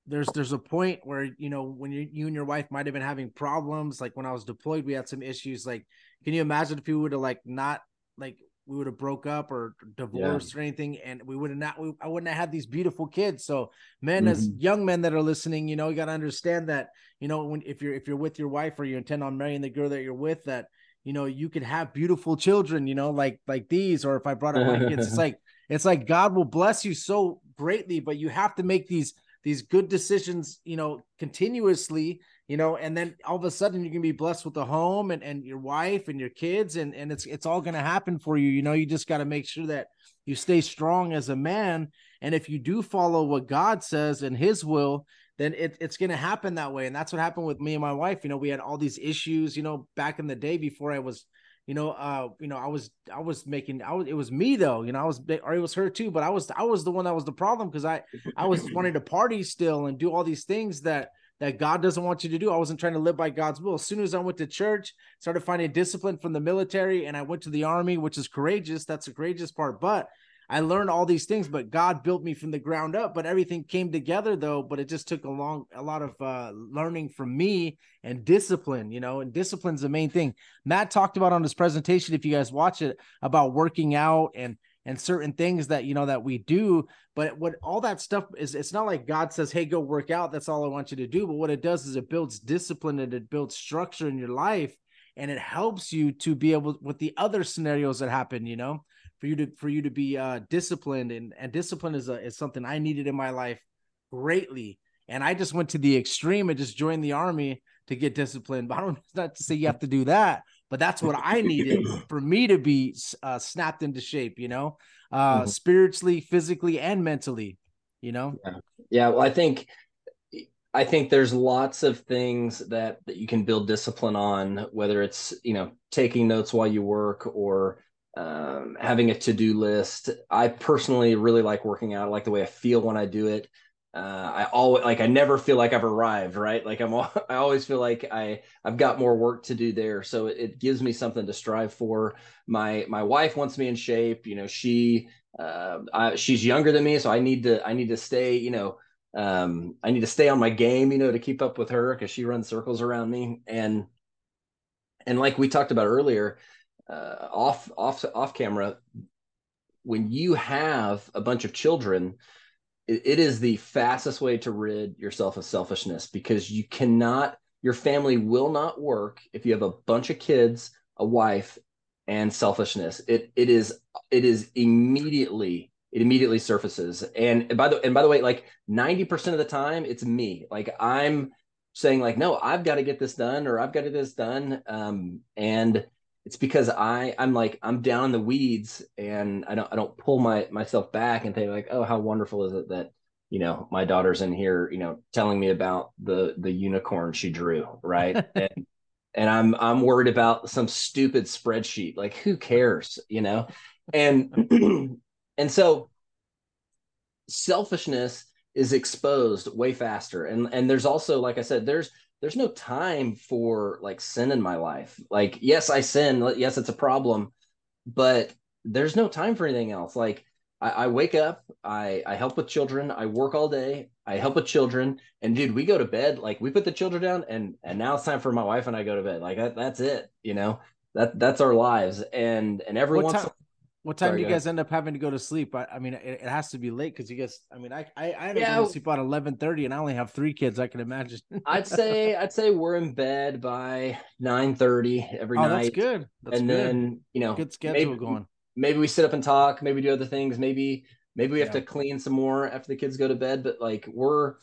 there's there's a point where you know when you you and your wife might have been having problems. Like when I was deployed, we had some issues. Like, can you imagine if you would have like not like we would have broke up or divorced yeah. or anything, and we would have not. We, I wouldn't have had these beautiful kids. So, men, mm-hmm. as young men that are listening, you know, you got to understand that you know when if you're if you're with your wife or you intend on marrying the girl that you're with, that you know you could have beautiful children you know like like these or if i brought up my kids it's like it's like god will bless you so greatly but you have to make these these good decisions you know continuously you know and then all of a sudden you can be blessed with a home and, and your wife and your kids and and it's it's all to happen for you you know you just got to make sure that you stay strong as a man and if you do follow what god says and his will then it, it's going to happen that way. And that's what happened with me and my wife. You know, we had all these issues, you know, back in the day before I was, you know, uh, you know, I was, I was making, I was, it was me though, you know, I was, or it was her too, but I was, I was the one that was the problem because I, I was wanting to party still and do all these things that, that God doesn't want you to do. I wasn't trying to live by God's will. As soon as I went to church, started finding discipline from the military, and I went to the army, which is courageous. That's the courageous part. But I learned all these things, but God built me from the ground up. But everything came together though. But it just took a long, a lot of uh, learning from me and discipline, you know, and discipline's the main thing. Matt talked about on his presentation, if you guys watch it, about working out and and certain things that you know that we do. But what all that stuff is, it's not like God says, "Hey, go work out." That's all I want you to do. But what it does is it builds discipline and it builds structure in your life, and it helps you to be able with the other scenarios that happen. You know for you to for you to be uh disciplined and and discipline is a is something I needed in my life greatly. And I just went to the extreme and just joined the army to get disciplined. But I don't not to say you have to do that, but that's what I needed for me to be uh, snapped into shape. You know, uh, mm-hmm. spiritually, physically, and mentally. You know. Yeah. yeah. Well, I think I think there's lots of things that that you can build discipline on, whether it's you know taking notes while you work or um, having a to-do list. I personally really like working out. I like the way I feel when I do it. Uh, I always like I never feel like I've arrived, right? Like I'm I always feel like I I've got more work to do there. So it, it gives me something to strive for. My my wife wants me in shape. You know, she uh, I, she's younger than me, so I need to I need to stay. You know, um, I need to stay on my game. You know, to keep up with her because she runs circles around me. And and like we talked about earlier, uh, off off off camera when you have a bunch of children it, it is the fastest way to rid yourself of selfishness because you cannot your family will not work if you have a bunch of kids a wife and selfishness. It it is it is immediately it immediately surfaces. And by the and by the way like 90% of the time it's me. Like i'm saying like no i've got to get this done or i've got to get this done. Um, and it's because I I'm like I'm down in the weeds and I don't I don't pull my myself back and think like oh how wonderful is it that you know my daughter's in here you know telling me about the the unicorn she drew right? And and I'm I'm worried about some stupid spreadsheet. Like who cares you know? And and so selfishness is exposed way faster. And and there's also like I said there's there's no time for like sin in my life. Like, yes, I sin. Yes, it's a problem, but there's no time for anything else. Like, I, I, wake up, I I help with children, I work all day, I help with children, and dude, we go to bed. Like, we put the children down, and and now it's time for my wife and I go to bed. Like, that, that's it. You know, that that's our lives. And and every what once. Time, What time Sorry, do you guys, end up having to go to sleep? I, I mean, it, it, has to be late because you guys. I mean, I I, I end up yeah. going to sleep at eleven thirty, and I only have three kids. I can imagine. I'd say I'd say we're in bed by nine thirty every oh, night. That's good. That's and good. then you know, good schedule maybe, going. Maybe we sit up and talk. Maybe do other things. Maybe maybe we have yeah. to clean some more after the kids go to bed. But like we're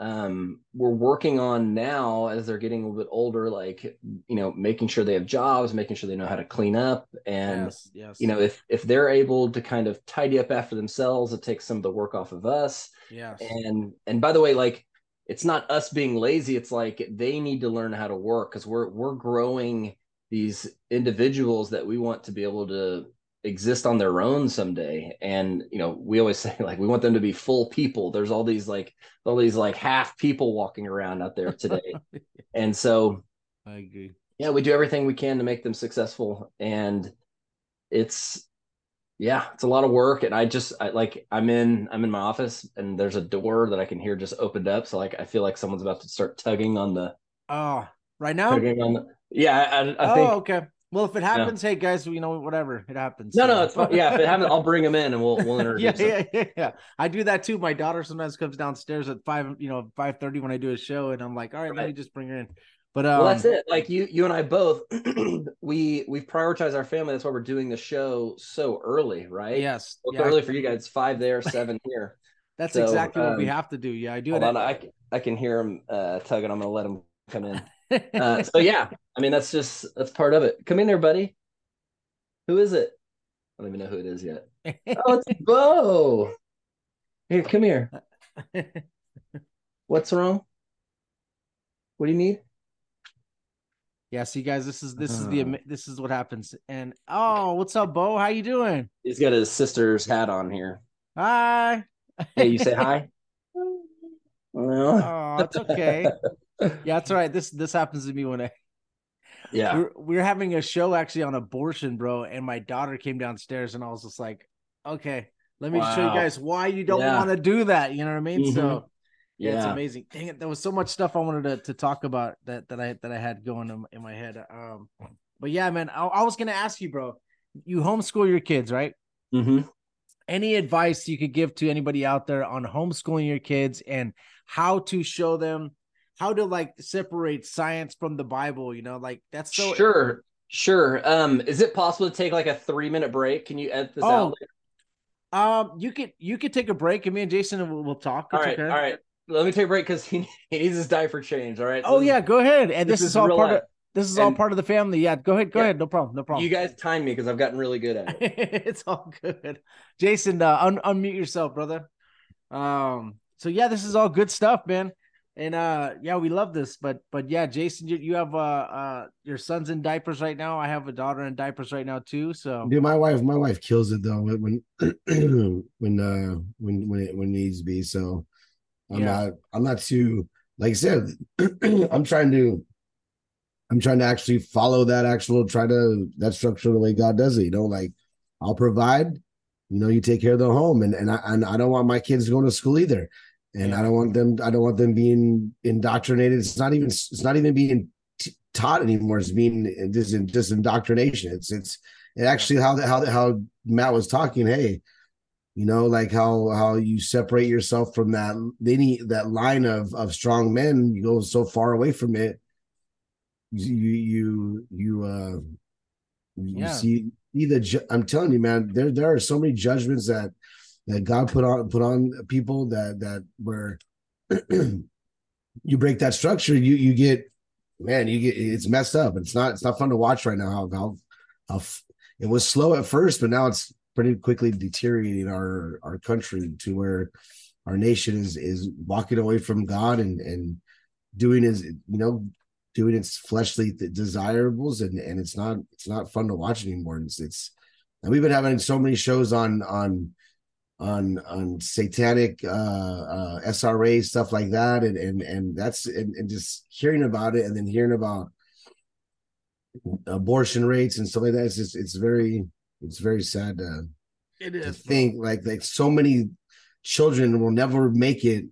um, we're working on now as they're getting a little bit older, like you know, making sure they have jobs, making sure they know how to clean up, and yes, yes. you know, if if they're able to kind of tidy up after themselves, it takes some of the work off of us. Yeah. And and by the way, like it's not us being lazy; it's like they need to learn how to work because we're we're growing these individuals that we want to be able to exist on their own someday. And you know we always say like we want them to be full people. There's all these like all these like half people walking around out there today. And so i agree. yeah we do everything we can to make them successful. And it's yeah it's a lot of work. And i just I, like i'm in i'm in my office and there's a door that i can hear just opened up. So like i feel like someone's about to start tugging on the oh right now? tugging on the, yeah i, I oh, think okay well, if it happens, yeah. hey guys, you know whatever it happens. No, no, it's fine. yeah. If it happens, I'll bring them in and we'll we'll introduce. yeah, yeah, yeah, yeah. I do that too. My daughter sometimes comes downstairs at five, you know, five thirty when I do a show, and I'm like, all right, right. let me just bring her in. But um, well, that's it. Like you, you and I both, we we've prioritized our family. That's why we're doing the show so early, right? Yes, well, yeah. early for you guys. Five there, seven here. that's so, exactly um, what we um, have to do. Yeah, I do it. On, I, I can hear him uh, tugging. I'm gonna let him come in. Uh, so yeah, I mean that's just that's part of it. Come in there, buddy. Who is it? I don't even know who it is yet. oh, it's Bo. Here, come here. What's wrong? What do you need? Yeah, see, guys, this is this is the uh. this is what happens. And oh, what's up, Bo? How you doing? He's got his sister's hat on here. Hi. Hey, you say hi. No. oh, it's okay. Yeah, that's right. This this happens to me when I yeah. We're, we are having a show actually on abortion, bro. And my daughter came downstairs and I was just like, okay, let me wow. show you guys why you don't yeah. want to do that. You know what I mean? Mm-hmm. So yeah, yeah, it's amazing. Dang it. There was so much stuff I wanted to, to talk about that, that I, that I had going in, in my head. Um, but yeah, man, I, I was going to ask you, bro, you homeschool your kids, right? Mm-hmm. Any advice you could give to anybody out there on homeschooling your kids and how to show them how to like separate science from the Bible, you know, like that's so sure. Sure. Um, is it possible to take like a three minute break? Can you edit this oh, out? Um, you could you could take a break, and me and Jason will, will talk. All right, okay. all right. Let me take a break because he, he needs his diaper change. All right. So oh yeah, go ahead. And this, this is, is, all part life. of this is and, all part of the family. Yeah, go ahead, go yeah. ahead. No problem, no problem. You guys time me because I've gotten really good at it. it's all good. Jason, uh, un- unmute yourself, brother. Um. So yeah, this is all good stuff, man and uh yeah we love this but but yeah jason you, you have uh uh your son's in diapers right now. I have a daughter in diapers right now too so. Dude my wife my wife kills it though when when uh when when it when it needs to be so. I'm yeah. not i'm not too like i said i'm trying to i'm trying to actually follow that actual try to that structure the way god does it you know like i'll provide you know you take care of the home and and i and i don't want my kids going to school either and yeah. I don't want them. I don't want them being indoctrinated. It's not even. It's not even being t- taught anymore. It's being this just indoctrination. It's it's it actually how how how Matt was talking. Hey, you know, like how how you separate yourself from that any that line of of strong men. You go so far away from it. You you you uh you yeah. see either. I'm telling you, man. There there are so many judgments that that God put on put on people that that where you break that structure, you you get man, you get it's messed up. It's not it's not fun to watch right now. How how, how it was slow at first, but now it's pretty quickly deteriorating our our country to where our nation is is walking away from God and and doing his you know doing its fleshly desirables and and it's not it's not fun to watch anymore. It's it's and we've been having so many shows on on on on satanic uh, uh SRA stuff like that and and and that's and, and just hearing about it and then hearing about abortion rates and stuff like that it's just it's very it's very sad to, it is, to think like like so many children will never make it.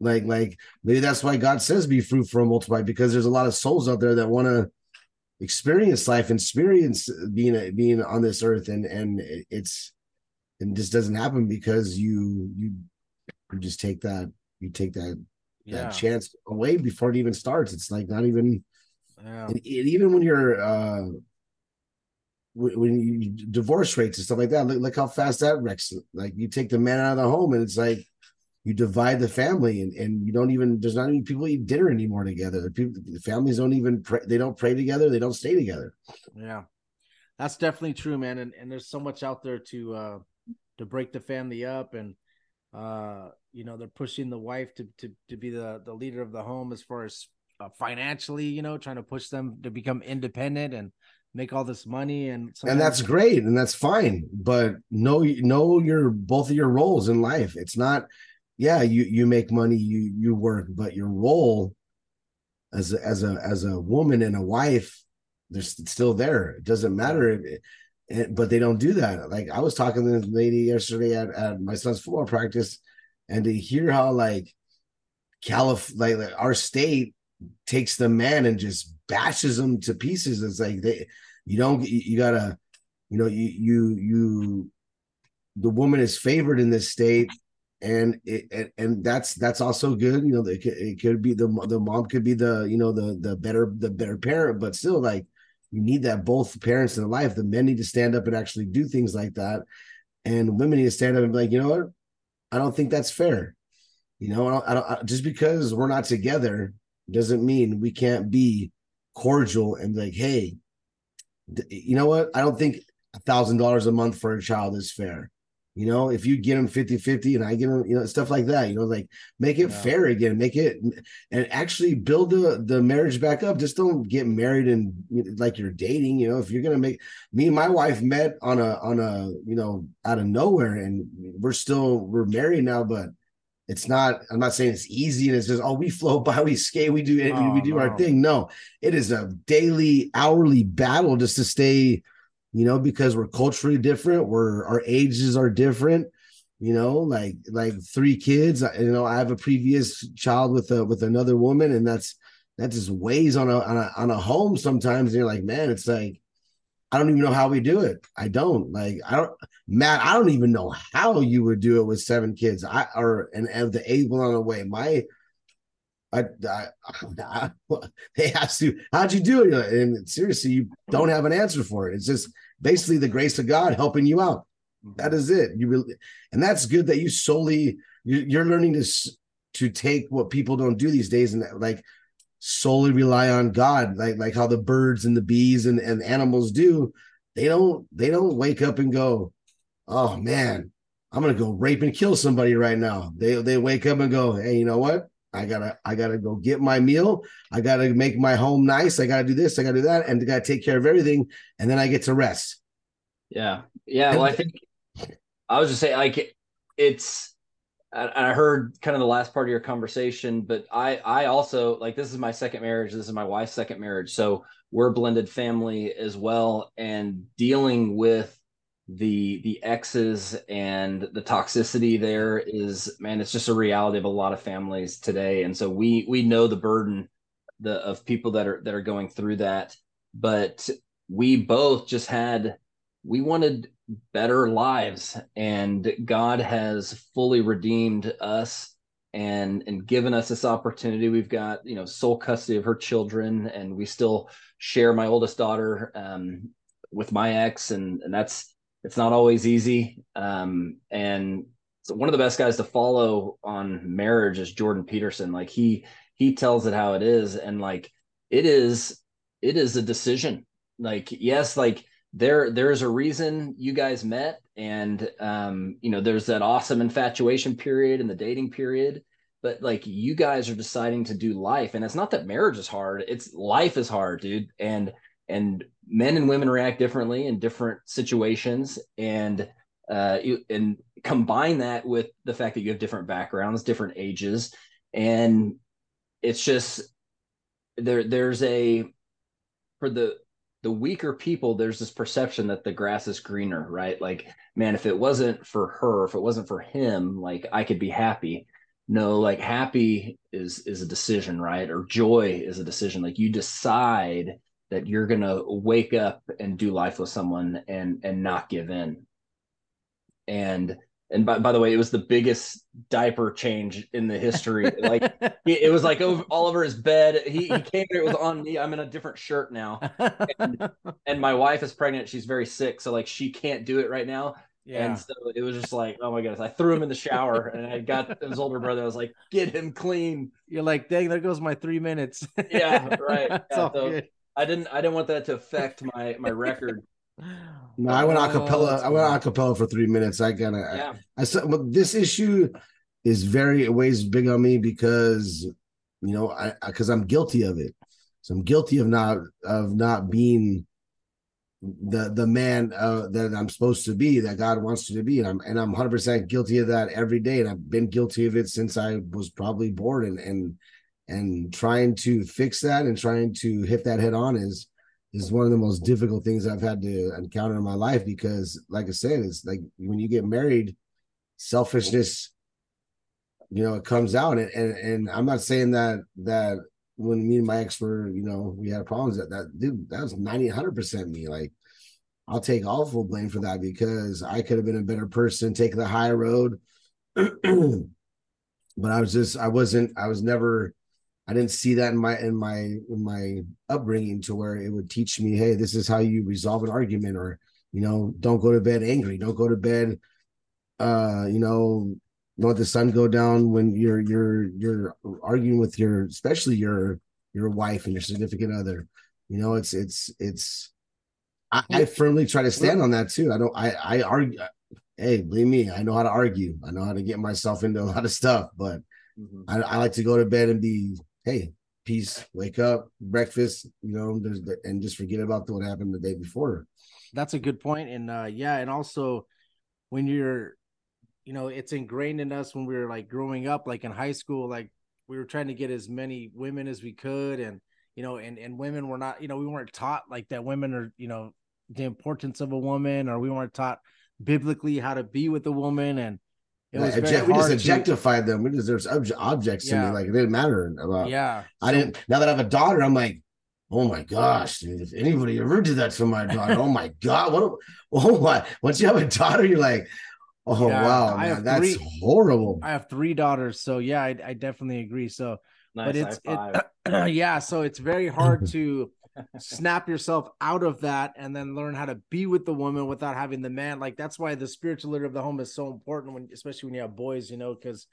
Like like maybe that's why God says be fruitful and multiply because there's a lot of souls out there that want to experience life, experience being being on this earth, and and it's and this doesn't happen because you you you just take that you take that yeah. that chance away before it even starts. It's like not even yeah. and, and even when you're uh when you divorce rates and stuff like that, look, look how fast that wrecks. Like you take the man out of the home, and it's like you divide the family, and, and you don't even there's not even people eat dinner anymore together. The people, the families don't even pray, they don't pray together. They don't stay together. Yeah, that's definitely true, man. And and there's so much out there to uh to break the family up, and uh you know they're pushing the wife to to to be the the leader of the home as far as uh, financially, you know, trying to push them to become independent and make all this money and and that's great and that's fine but know know your both of your roles in life. It's not yeah you you make money you you work but your role as a, as a as a woman and a wife they're still there. It doesn't matter it, but they don't do that like i was talking to this lady yesterday at, at my son's football practice and to hear how like Calif like, like our state takes the man and just bashes him to pieces. It's like they, you don't, you, you gotta, you know, you you you, the woman is favored in this state, and it and, and that's that's also good. You know, it could, it could be the the mom could be the you know the the better the better parent, but still like you need that both parents in the life. The men need to stand up and actually do things like that, and women need to stand up and be like, you know what, I don't think that's fair. You know, I don't, I don't I, just because we're not together doesn't mean we can't be cordial and like, hey, you know what? I don't think a thousand dollars a month for a child is fair. You know, if you get them 50 50 and I get them, you know, stuff like that, you know, like make it yeah. fair again, make it and actually build the, the marriage back up. Just don't get married and like you're dating, you know, if you're going to make me and my wife met on a, on a, you know, out of nowhere and we're still, we're married now, but it's not, I'm not saying it's easy and it's just, oh, we float by, we skate, we do, oh, we do no. our thing. No, it is a daily, hourly battle just to stay, you know, because we're culturally different, we're, our ages are different, you know, like, like three kids, you know, I have a previous child with a, with another woman and that's, that just weighs on a, on a, on a home sometimes. And you're like, man, it's like, I don't even know how we do it. I don't like I don't Matt, I don't even know how you would do it with seven kids. I or and, and the eighth one on the way. My I, I, I, they asked you, how'd you do it? And seriously, you don't have an answer for it. It's just basically the grace of God helping you out. Mm-hmm. That is it. You really, and that's good that you solely you're learning to to take what people don't do these days and like solely rely on God, like like how the birds and the bees and, and animals do. They don't they don't wake up and go, oh man, I'm gonna go rape and kill somebody right now. They they wake up and go, hey, you know what? I gotta I gotta go get my meal. I gotta make my home nice. I gotta do this. I gotta do that, and I gotta take care of everything, and then I get to rest. Yeah, yeah. Well, I think I was just saying, like, it's and I heard kind of the last part of your conversation, but I I also like this is my second marriage. This is my wife's second marriage, so we're blended family as well, and dealing with the the exes and the toxicity there is man, it's just a reality of a lot of families today, and so we we know the burden the of people that are that are going through that, but we both just had we wanted better lives and god has fully redeemed us and and given us this opportunity. We've got you know sole custody of her children and we still share my oldest daughter um, with my ex and and that's it's not always easy. Um, and so one of the best guys to follow on marriage is jordan peterson. Like he he tells it how it is. And like it is it is a decision. Like yes like there there's a reason you guys met. And um you know there's that awesome infatuation period and the dating period. But like you guys are deciding to do life. And it's not that marriage is hard. It's life is hard dude. And and men and women react differently in different situations. And uh you and combine that with the fact that you have different backgrounds different ages and it's just there there's a for the the weaker people there's this perception that the grass is greener right? Like man if it wasn't for her if it wasn't for him like i could be happy. No like happy is is a decision right? Or joy is a decision. Like you decide that you're gonna wake up and do life with someone and and not give in. And and by, by the way, it was the biggest diaper change in the history. like it, was like over, all over his bed. He, he came here, it was on me. I'm in a different shirt now. And, and, my wife is pregnant. She's very sick. So like she can't do it right now. Yeah. And so it was just like, oh my goodness. I threw him in the shower and I got his older brother. I was like, get him clean. You're like, dang, there goes my three minutes. yeah, right. Yeah, so I didn't I didn't want that to affect my my record. No, I went oh, acapella. I went acapella for three minutes. I gotta. Yeah. I, I said, well, this issue is very it weighs big on me because you know I because I'm guilty of it. So I'm guilty of not of not being the the man uh, that I'm supposed to be, that God wants you to be, and I'm and I'm 100 percent guilty of that every day, and I've been guilty of it since I was probably born, and and and trying to fix that and trying to hit that head on is is one of the most difficult things I've had to encounter in my life because, like I said, it's like when you get married, selfishness, you know, it comes out, and and, and I'm not saying that that when me and my ex were, you know, we had problems that that dude that was 90, 100 percent me. Like I'll take all full blame for that because I could have been a better person, take the high road. but I was just I wasn't I was never I didn't see that in my in my in my upbringing to where it would teach me, hey, this is how you resolve an argument, or you know, don't go to bed angry, don't go to bed, uh, you know, don't let the sun go down when you're you're you're arguing with your, especially your your wife and your significant other. You know, it's it's it's. I, I firmly try to stand on that too. I don't. I I argue. Hey, believe me, I know how to argue. I know how to get myself into a lot of stuff, but mm-hmm. I, I like to go to bed and be hey, peace, wake up, breakfast, you know, and just forget about what happened the day before. That's a good point. And uh yeah, and also when you're you know, it's ingrained in us when we were like growing up, like in high school, like we were trying to get as many women as we could and you know, and and women were not, you know, we weren't taught like that women are, you know, the importance of a woman, or we weren't taught biblically how to be with a woman and it was yeah, we just objectified to... them. We just there's ob- objects yeah. to me, like it didn't matter about. Yeah, I didn't. Now that I have a daughter, I'm like, oh my gosh, dude, if anybody ever did that to my daughter, oh my god, what? A, oh my! Once you have a daughter, you're like, oh yeah, wow, man, that's three, horrible. I have three daughters, so yeah, I, I definitely agree. So, nice, but it's it, yeah, so it's very hard to snap yourself out of that and then learn how to be with the woman without having the man. Like that's why the spiritual leader of the home is so important when especially when you have boys you know because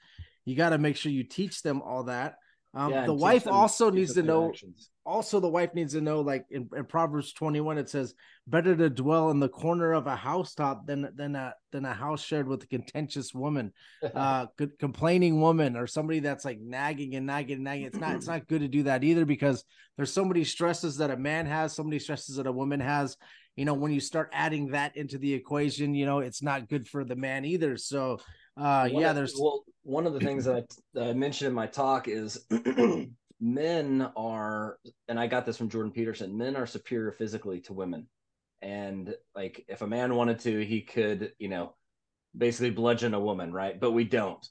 you got to make sure you teach them all that. Um, yeah, the wife also needs to know actions also the wife needs to know like in, in, proverbs 21 it says better to dwell in the corner of a housetop than than a than a house shared with a contentious woman uh complaining woman or somebody that's like nagging and nagging and nagging. It's not it's not good to do that either because there's so many stresses that a man has so many stresses that a woman has. You know when you start adding that into the equation you know it's not good for the man either. So uh yeah there's well one of the things that I, that I mentioned in my talk is men are, and I got this from Jordan Peterson, men are superior physically to women. And like if a man wanted to, he could, you know, basically bludgeon a woman, right? But we don't.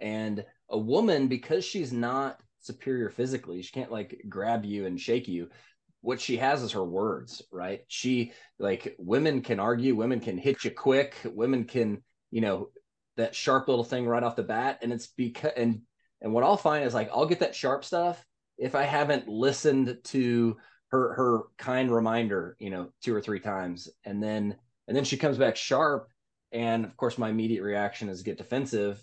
And a woman, because she's not superior physically, she can't like grab you and shake you. What she has is her words, right? She like women can argue, women can hit you quick, women can, you know, that sharp little thing right off the bat. And it's because and and what I'll find is like I'll get that sharp stuff if I haven't listened to her her kind reminder, you know, two or three times, and then and then she comes back sharp, and of course my immediate reaction is get defensive,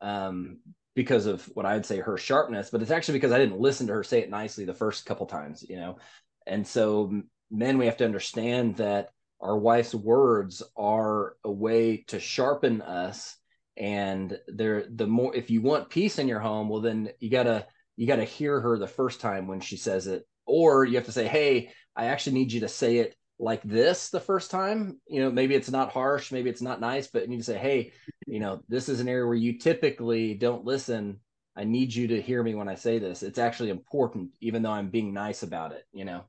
um, because of what I'd say her sharpness, but it's actually because I didn't listen to her say it nicely the first couple times, you know, and so men we have to understand that our wife's words are a way to sharpen us and there the more if you want peace in your home well then you gotta you gotta hear her the first time when she says it. Or you have to say hey i actually need you to say it like this the first time. You know maybe it's not harsh maybe it's not nice but you need to say hey you know this is an area where you typically don't listen. I need you to hear me when i say this. It's actually important even though i'm being nice about it you know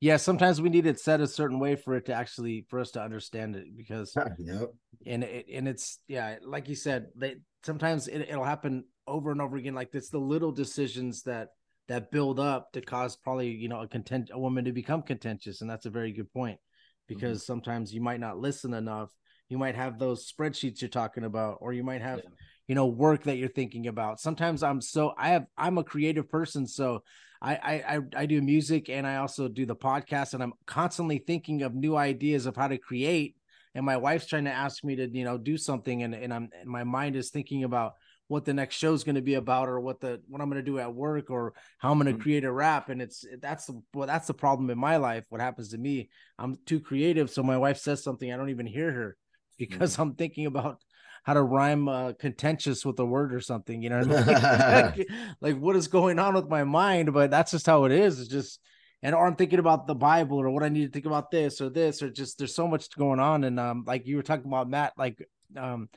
yeah sometimes we need it said a certain way for it to actually for us to understand it because yep. and it and it's yeah like you said they sometimes it, it'll happen over and over again like it's the little decisions that that build up to cause probably you know a content a woman to become contentious and that's a very good point mm-hmm. because mm-hmm. sometimes you might not listen enough you might have those spreadsheets you're talking about or you might have yeah. you know work that you're thinking about sometimes i'm so i have i'm a creative person so I, I i do music and i also do the podcast and i'm constantly thinking of new ideas of how to create and my wife's trying to ask me to you know do something and, and i'm and my mind is thinking about what the next show is going to be about or what the what I'm going to do at work or how I'm going to mm-hmm. create a rap and it's that's the well that's the problem in my life what happens to me I'm too creative so my wife says something I don't even hear her because mm-hmm. I'm thinking about how to rhyme uh, contentious with a word or something you know like, like what is going on with my mind but that's just how it is it's just and or I'm thinking about the Bible or what I need to think about this or this or just there's so much going on and um like you were talking about Matt like um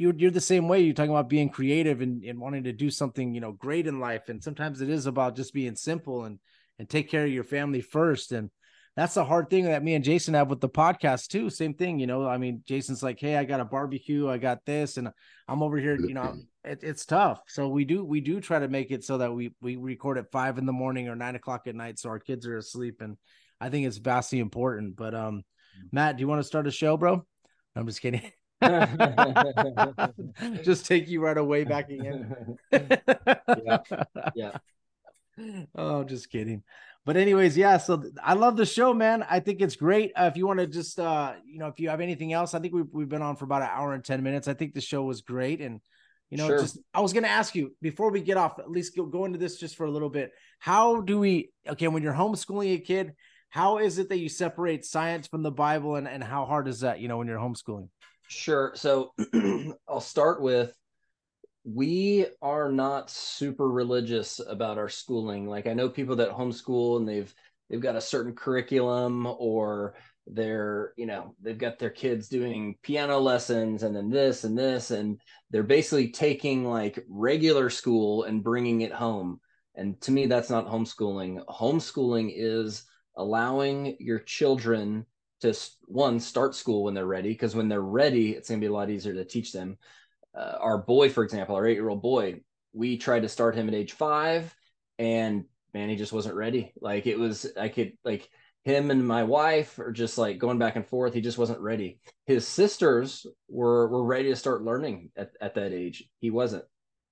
you're you're the same way. You're talking about being creative and, and wanting to do something, you know, great in life. And sometimes it is about just being simple and and take care of your family first. And that's the hard thing that me and Jason have with the podcast too. Same thing, you know. I mean, Jason's like, "Hey, I got a barbecue, I got this, and I'm over here." You know, it, it's tough. So we do we do try to make it so that we we record at five in the morning or nine o'clock at night, so our kids are asleep. And I think it's vastly important. But um, Matt, do you want to start a show, bro? I'm just kidding. Just take you right away back again. yeah. Yeah. Oh, just kidding. But anyways, yeah. So I love the show, man. I think it's great. Uh, if you want to just, uh, you know, if you have anything else, I think we've we've been on for about an hour and ten minutes. I think the show was great, and you know, sure. just I was gonna ask you before we get off, at least go, go into this just for a little bit. How do we? Okay, when you're homeschooling a kid, how is it that you separate science from the Bible, and and how hard is that? You know, when you're homeschooling. Sure. So I'll start with we are not super religious about our schooling. Like I know people that homeschool and they've they've got a certain curriculum or they're, you know, they've got their kids doing piano lessons and then this and this and they're basically taking like regular school and bringing it home. And to me that's not homeschooling. Homeschooling is allowing your children to one start school when they're ready because when they're ready it's going to be a lot easier to teach them uh, our boy for example our eight year old boy we tried to start him at age five and man he just wasn't ready. Like it was i could like him and my wife are just like going back and forth. He just wasn't ready. His sisters were were ready to start learning at, at that age. He wasn't.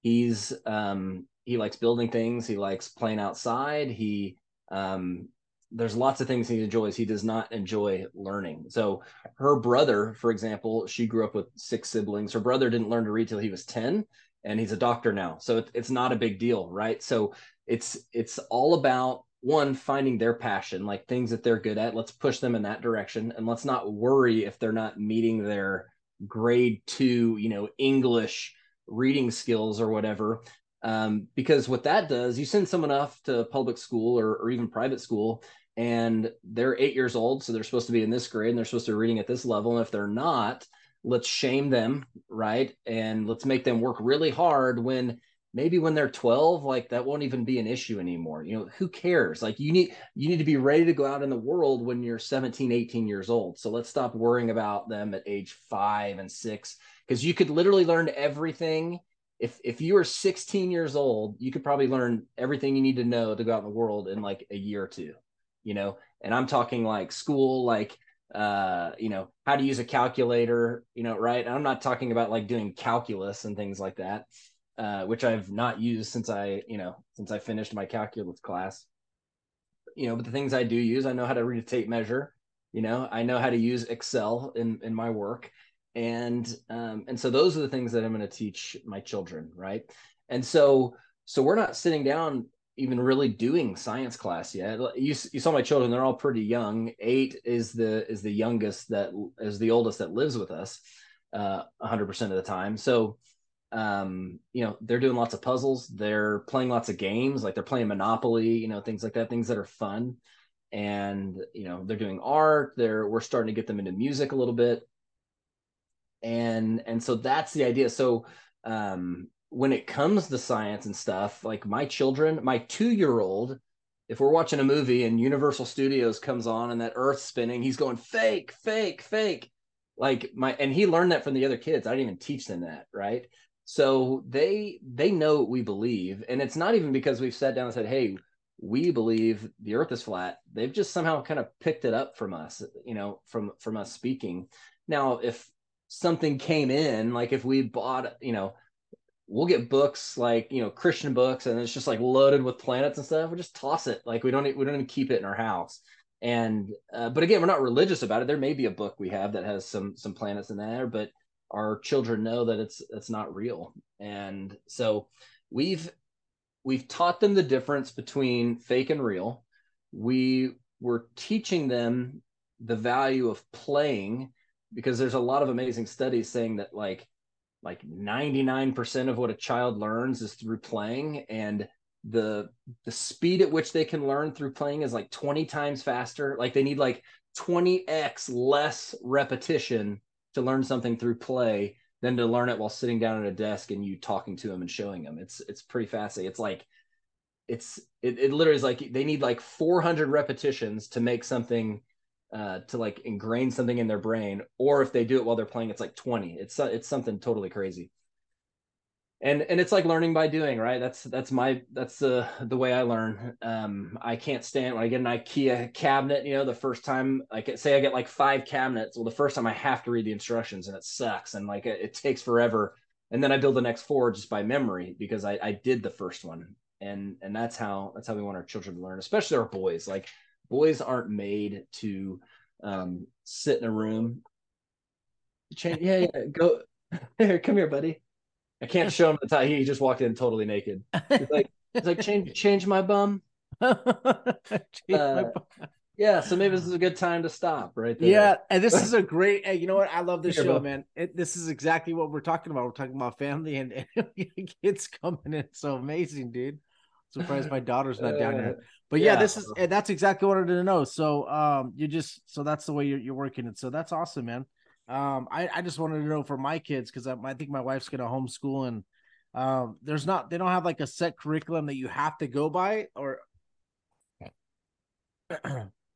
He's um he likes building things. He likes playing outside. He um there's lots of things he enjoys. He does not enjoy learning. So her brother, for example, she grew up with six siblings. Her brother didn't learn to read till he was 10 and he's a doctor now. So it, it's not a big deal, right? So it's it's all about one finding their passion, like things that they're good at. Let's push them in that direction and let's not worry if they're not meeting their grade 2, you know, English reading skills or whatever um, because what that does, you send someone off to public school or, or even private school, and they're eight years old, so they're supposed to be in this grade and they're supposed to be reading at this level. And if they're not, let's shame them, right? And let's make them work really hard when maybe when they're 12 like that won't even be an issue anymore you know who cares like you need you need to be ready to go out in the world when you're 17 18 years old so let's stop worrying about them at age 5 and 6 because you could literally learn everything if if you were 16 years old, you could probably learn everything you need to know to go out in the world in like a year or two, you know. And I'm talking like school, like uh, you know, how to use a calculator, you know, right? And I'm not talking about like doing calculus and things like that, uh, which I've not used since I, you know, since I finished my calculus class. You know, but the things I do use, I know how to read a tape measure. You know, I know how to use Excel in in my work and um, and so those are the things that i'm going to teach my children right and so so we're not sitting down even really doing science class yet. You, you saw my children they're all pretty young. Eight is the is the youngest that is the oldest that lives with us uh 100% of the time. So um you know they're doing lots of puzzles. They're playing lots of games like they're playing monopoly you know things like that things that are fun. And you know they're doing art. They're we're starting to get them into music a little bit. And and so that's the idea. So um when it comes to science and stuff like my children my two year old if we're watching a movie and universal studios comes on and that Earth's spinning he's going fake fake fake like my and he learned that from the other kids i didn't even teach them that right So they they know what we believe, and it's not even because we've sat down and said, "Hey, we believe the Earth is flat." They've just somehow kind of picked it up from us, you know, from from us speaking. Now, if something came in, like if we bought, you know, we'll get books like you know Christian books, and it's just like loaded with planets and stuff. We just toss it, like we don't we don't even keep it in our house. And uh, but again, we're not religious about it. There may be a book we have that has some some planets in there, but our children know that it's it's not real. And so we've we've taught them the difference between fake and real. We were teaching them the value of playing because there's a lot of amazing studies saying that like like 99% of what a child learns is through playing and the the speed at which they can learn through playing is like 20 times faster. Like they need like 20x less repetition to learn something through play than to learn it while sitting down at a desk and you talking to them and showing them it's it's pretty fascinating it's like it's it, it literally is like they need like 400 repetitions to make something uh, to like ingrain something in their brain, or if they do it while they're playing, it's like 20. It's it's something totally crazy. And and it's like learning by doing, right? That's that's my that's the the way I learn. Um, I can't stand when I get an IKEA cabinet. You know, the first time, like say I get like five cabinets. Well, the first time I have to read the instructions, and it sucks, and like it, it takes forever. And then I build the next four just by memory because I I did the first one, and and that's how that's how we want our children to learn, especially our boys. Like boys aren't made to um, sit in a room. Change, yeah, yeah, go here, come here, buddy. I can't show him the tie. He just walked in totally naked. He's like, he's like, change, change my bum. change uh, my bum. Yeah, so maybe this is a good time to stop right there. Yeah, and this is a great. Hey, you know what? I love this Here, show, bro. man. It, this is exactly what we're talking about. We're talking about family and, and kids coming in. So amazing, dude. Surprised my daughter's not down here. But yeah, yeah, this is that's exactly what I wanted to know. So um you just so that's the way you're, you're working it. So that's awesome, man. Um I, I just wanted to know for my kids because I, I think my wife's gonna homeschool and um there's not they don't have like a set curriculum that you have to go by or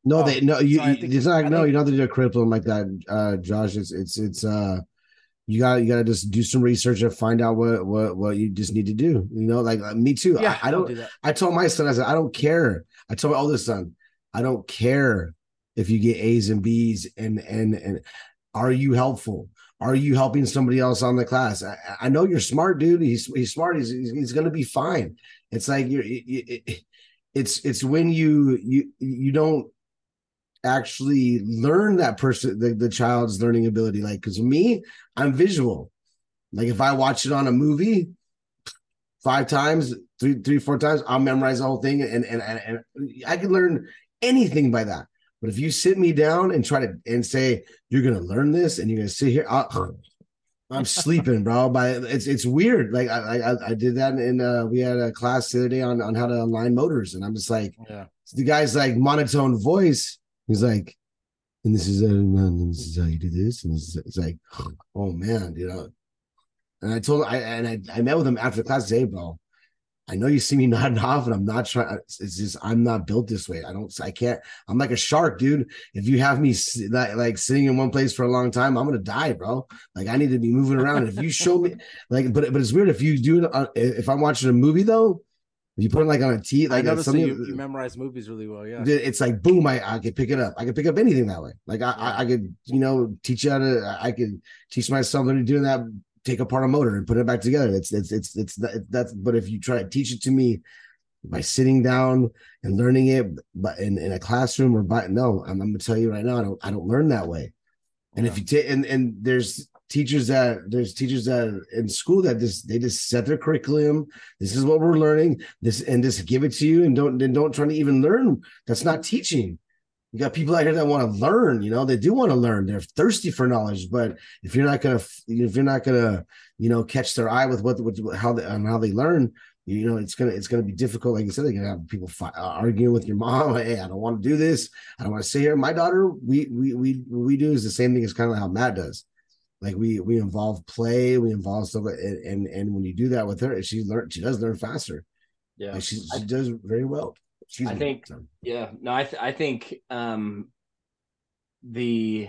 no oh, they no you, sorry, you it's not no you don't have to do a curriculum like that uh josh it's it's it's uh you got you got to just do some research and find out what what what you just need to do. You know, like me too. Yeah, I, I don't. Do I told my son, I said, I don't care. I told my oldest son, I don't care if you get A's and B's and and and are you helpful? Are you helping somebody else on the class? I, I know you're smart, dude. He's he's smart. He's he's, he's going to be fine. It's like you're. It, it's it's when you you you don't actually learn that person the, the child's learning ability like because me i'm visual like if i watch it on a movie five times three three four times i'll memorize the whole thing and and, and, and i can learn anything by that but if you sit me down and try to and say you're gonna learn this and you're gonna sit here i am sleeping, bro. But it's it's weird. Like I I, I did that in uh, we had a class the other day on on how to align motors, and I'm just like, yeah. The guy's like monotone voice, He's like, and this is uh, and this is how you do this, and this is, it's like, oh man, you know. And I told I and I, I met with him after the class. Hey, bro, I know you see me nodding off, and I'm not trying. It's just I'm not built this way. I don't. I can't. I'm like a shark, dude. If you have me like, like sitting in one place for a long time, I'm gonna die, bro. Like I need to be moving around. if you show me, like, but but it's weird if you do it. if I'm watching a movie though, you put it like on a T, like uh, I something, you, you, memorize movies really well. Yeah, it's like boom. I, I could pick it up. I could pick up anything that way. Like I, I, I could, you know, teach you how to. I could teach myself how to do that. Take apart a motor and put it back together. It's it's it's it's that's. But if you try to teach it to me by sitting down and learning it, but in, in a classroom or by no, I'm, I'm gonna tell you right now, I don't I don't learn that way. And yeah. if you take and and there's teachers that there's teachers that in school that just they just set their curriculum. This is what we're learning. This and just give it to you and don't and don't try to even learn. That's not teaching. You got people out here that want to learn. You know, they do want to learn. They're thirsty for knowledge. But if you're not gonna, if you're not gonna, you know, catch their eye with what, what how they on how they learn, you know it's gonna it's gonna be difficult like you said they're gonna have people fight, uh, arguing with your mom hey i don't want to do this i don't want to sit here my daughter we we we we do is the same thing as kind of how matt does like we we involve play, we involve stuff, and and, and when you do that with her, she learn she does learn faster. Yeah, like she she I, does very well. She's I think, yeah, no, I th- I think um the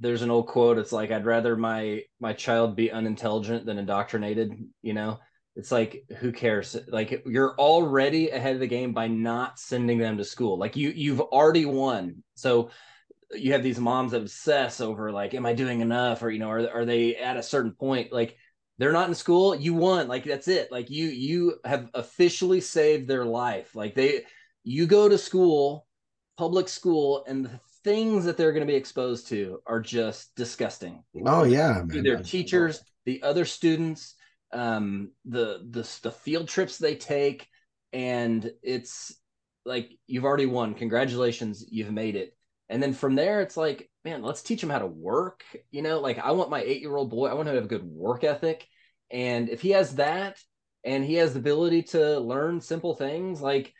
there's an old quote. It's like I'd rather my my child be unintelligent than indoctrinated. You know, it's like who cares? Like you're already ahead of the game by not sending them to school. Like you you've already won. So you have these moms that obsess over like, am I doing enough? Or you know, are are they at a certain point? Like they're not in school. You won. Like that's it. Like you you have officially saved their life. Like they you go to school, public school, and the things that they're going to be exposed to are just disgusting. Oh yeah, man. Their teachers, the other students, um, the the the field trips they take, and it's like you've already won. Congratulations, you've made it. And then from there, it's like, man, let's teach them how to work. You know, like I want my eight year old boy, I want him to have a good work ethic. And if he has that and he has the ability to learn simple things, like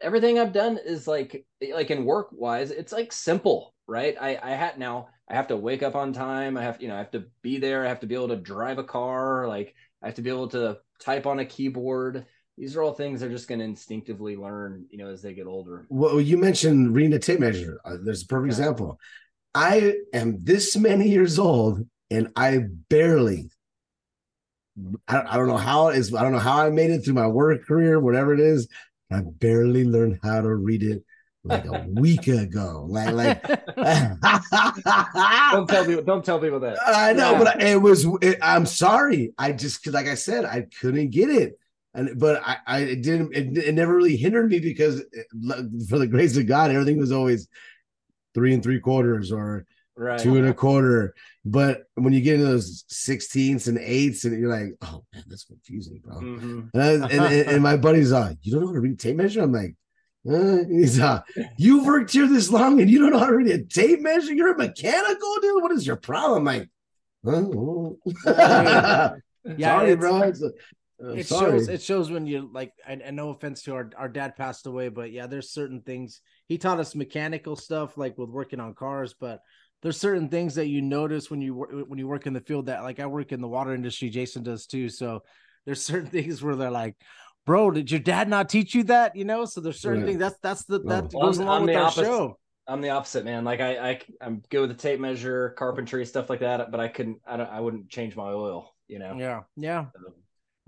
everything I've done is like like in work wise, it's like simple, right? I I had now I have to wake up on time. I have you know I have to be there. I have to be able to drive a car. Like I have to be able to type on a keyboard. These are all things they're just going to instinctively learn, you know, as they get older. Well, you mentioned reading a tape measure. Uh, there's a perfect yeah. example. I am this many years old, and I barely I don't, I don't know how is. I don't know how I made it through my work career, whatever it is. I barely learned how to read it like a week ago. Like, like don't tell people. Don't tell people that. I know, yeah. but it was. It, I'm sorry. I just, like I said, I couldn't get it, and but I, I didn't. It, it never really hindered me because, it, for the grace of God, everything was always three and three quarters or right. two and a quarter. But when you get into those sixteenths and eighths, and you're like, oh man, that's confusing, bro. Mm-hmm. And, I, and, and, and, my buddy's like, you don't know how to read tape measure? I'm like, uh, he's uh, you've worked here this long and you don't know how to read a tape measure? You're a mechanical dude. What is your problem? I'm like, yeah, sorry, bro. It's, uh, it sorry. shows it shows when you like and, and, no offense to our, our dad passed away but yeah there's certain things he taught us mechanical stuff like with working on cars but there's certain things that you notice when you when you work in the field that like I work in the water industry, Jason does too. So there's certain things where they're like, "Bro, did your dad not teach you that?" You know, so there's certain yeah. things that's that's the that well, goes along I'm with our opposite. show. I'm the opposite, man. Like I, I I'm good with the tape measure, carpentry, stuff like that. But I couldn't, I don't, I wouldn't change my oil. You know. Yeah, yeah. So,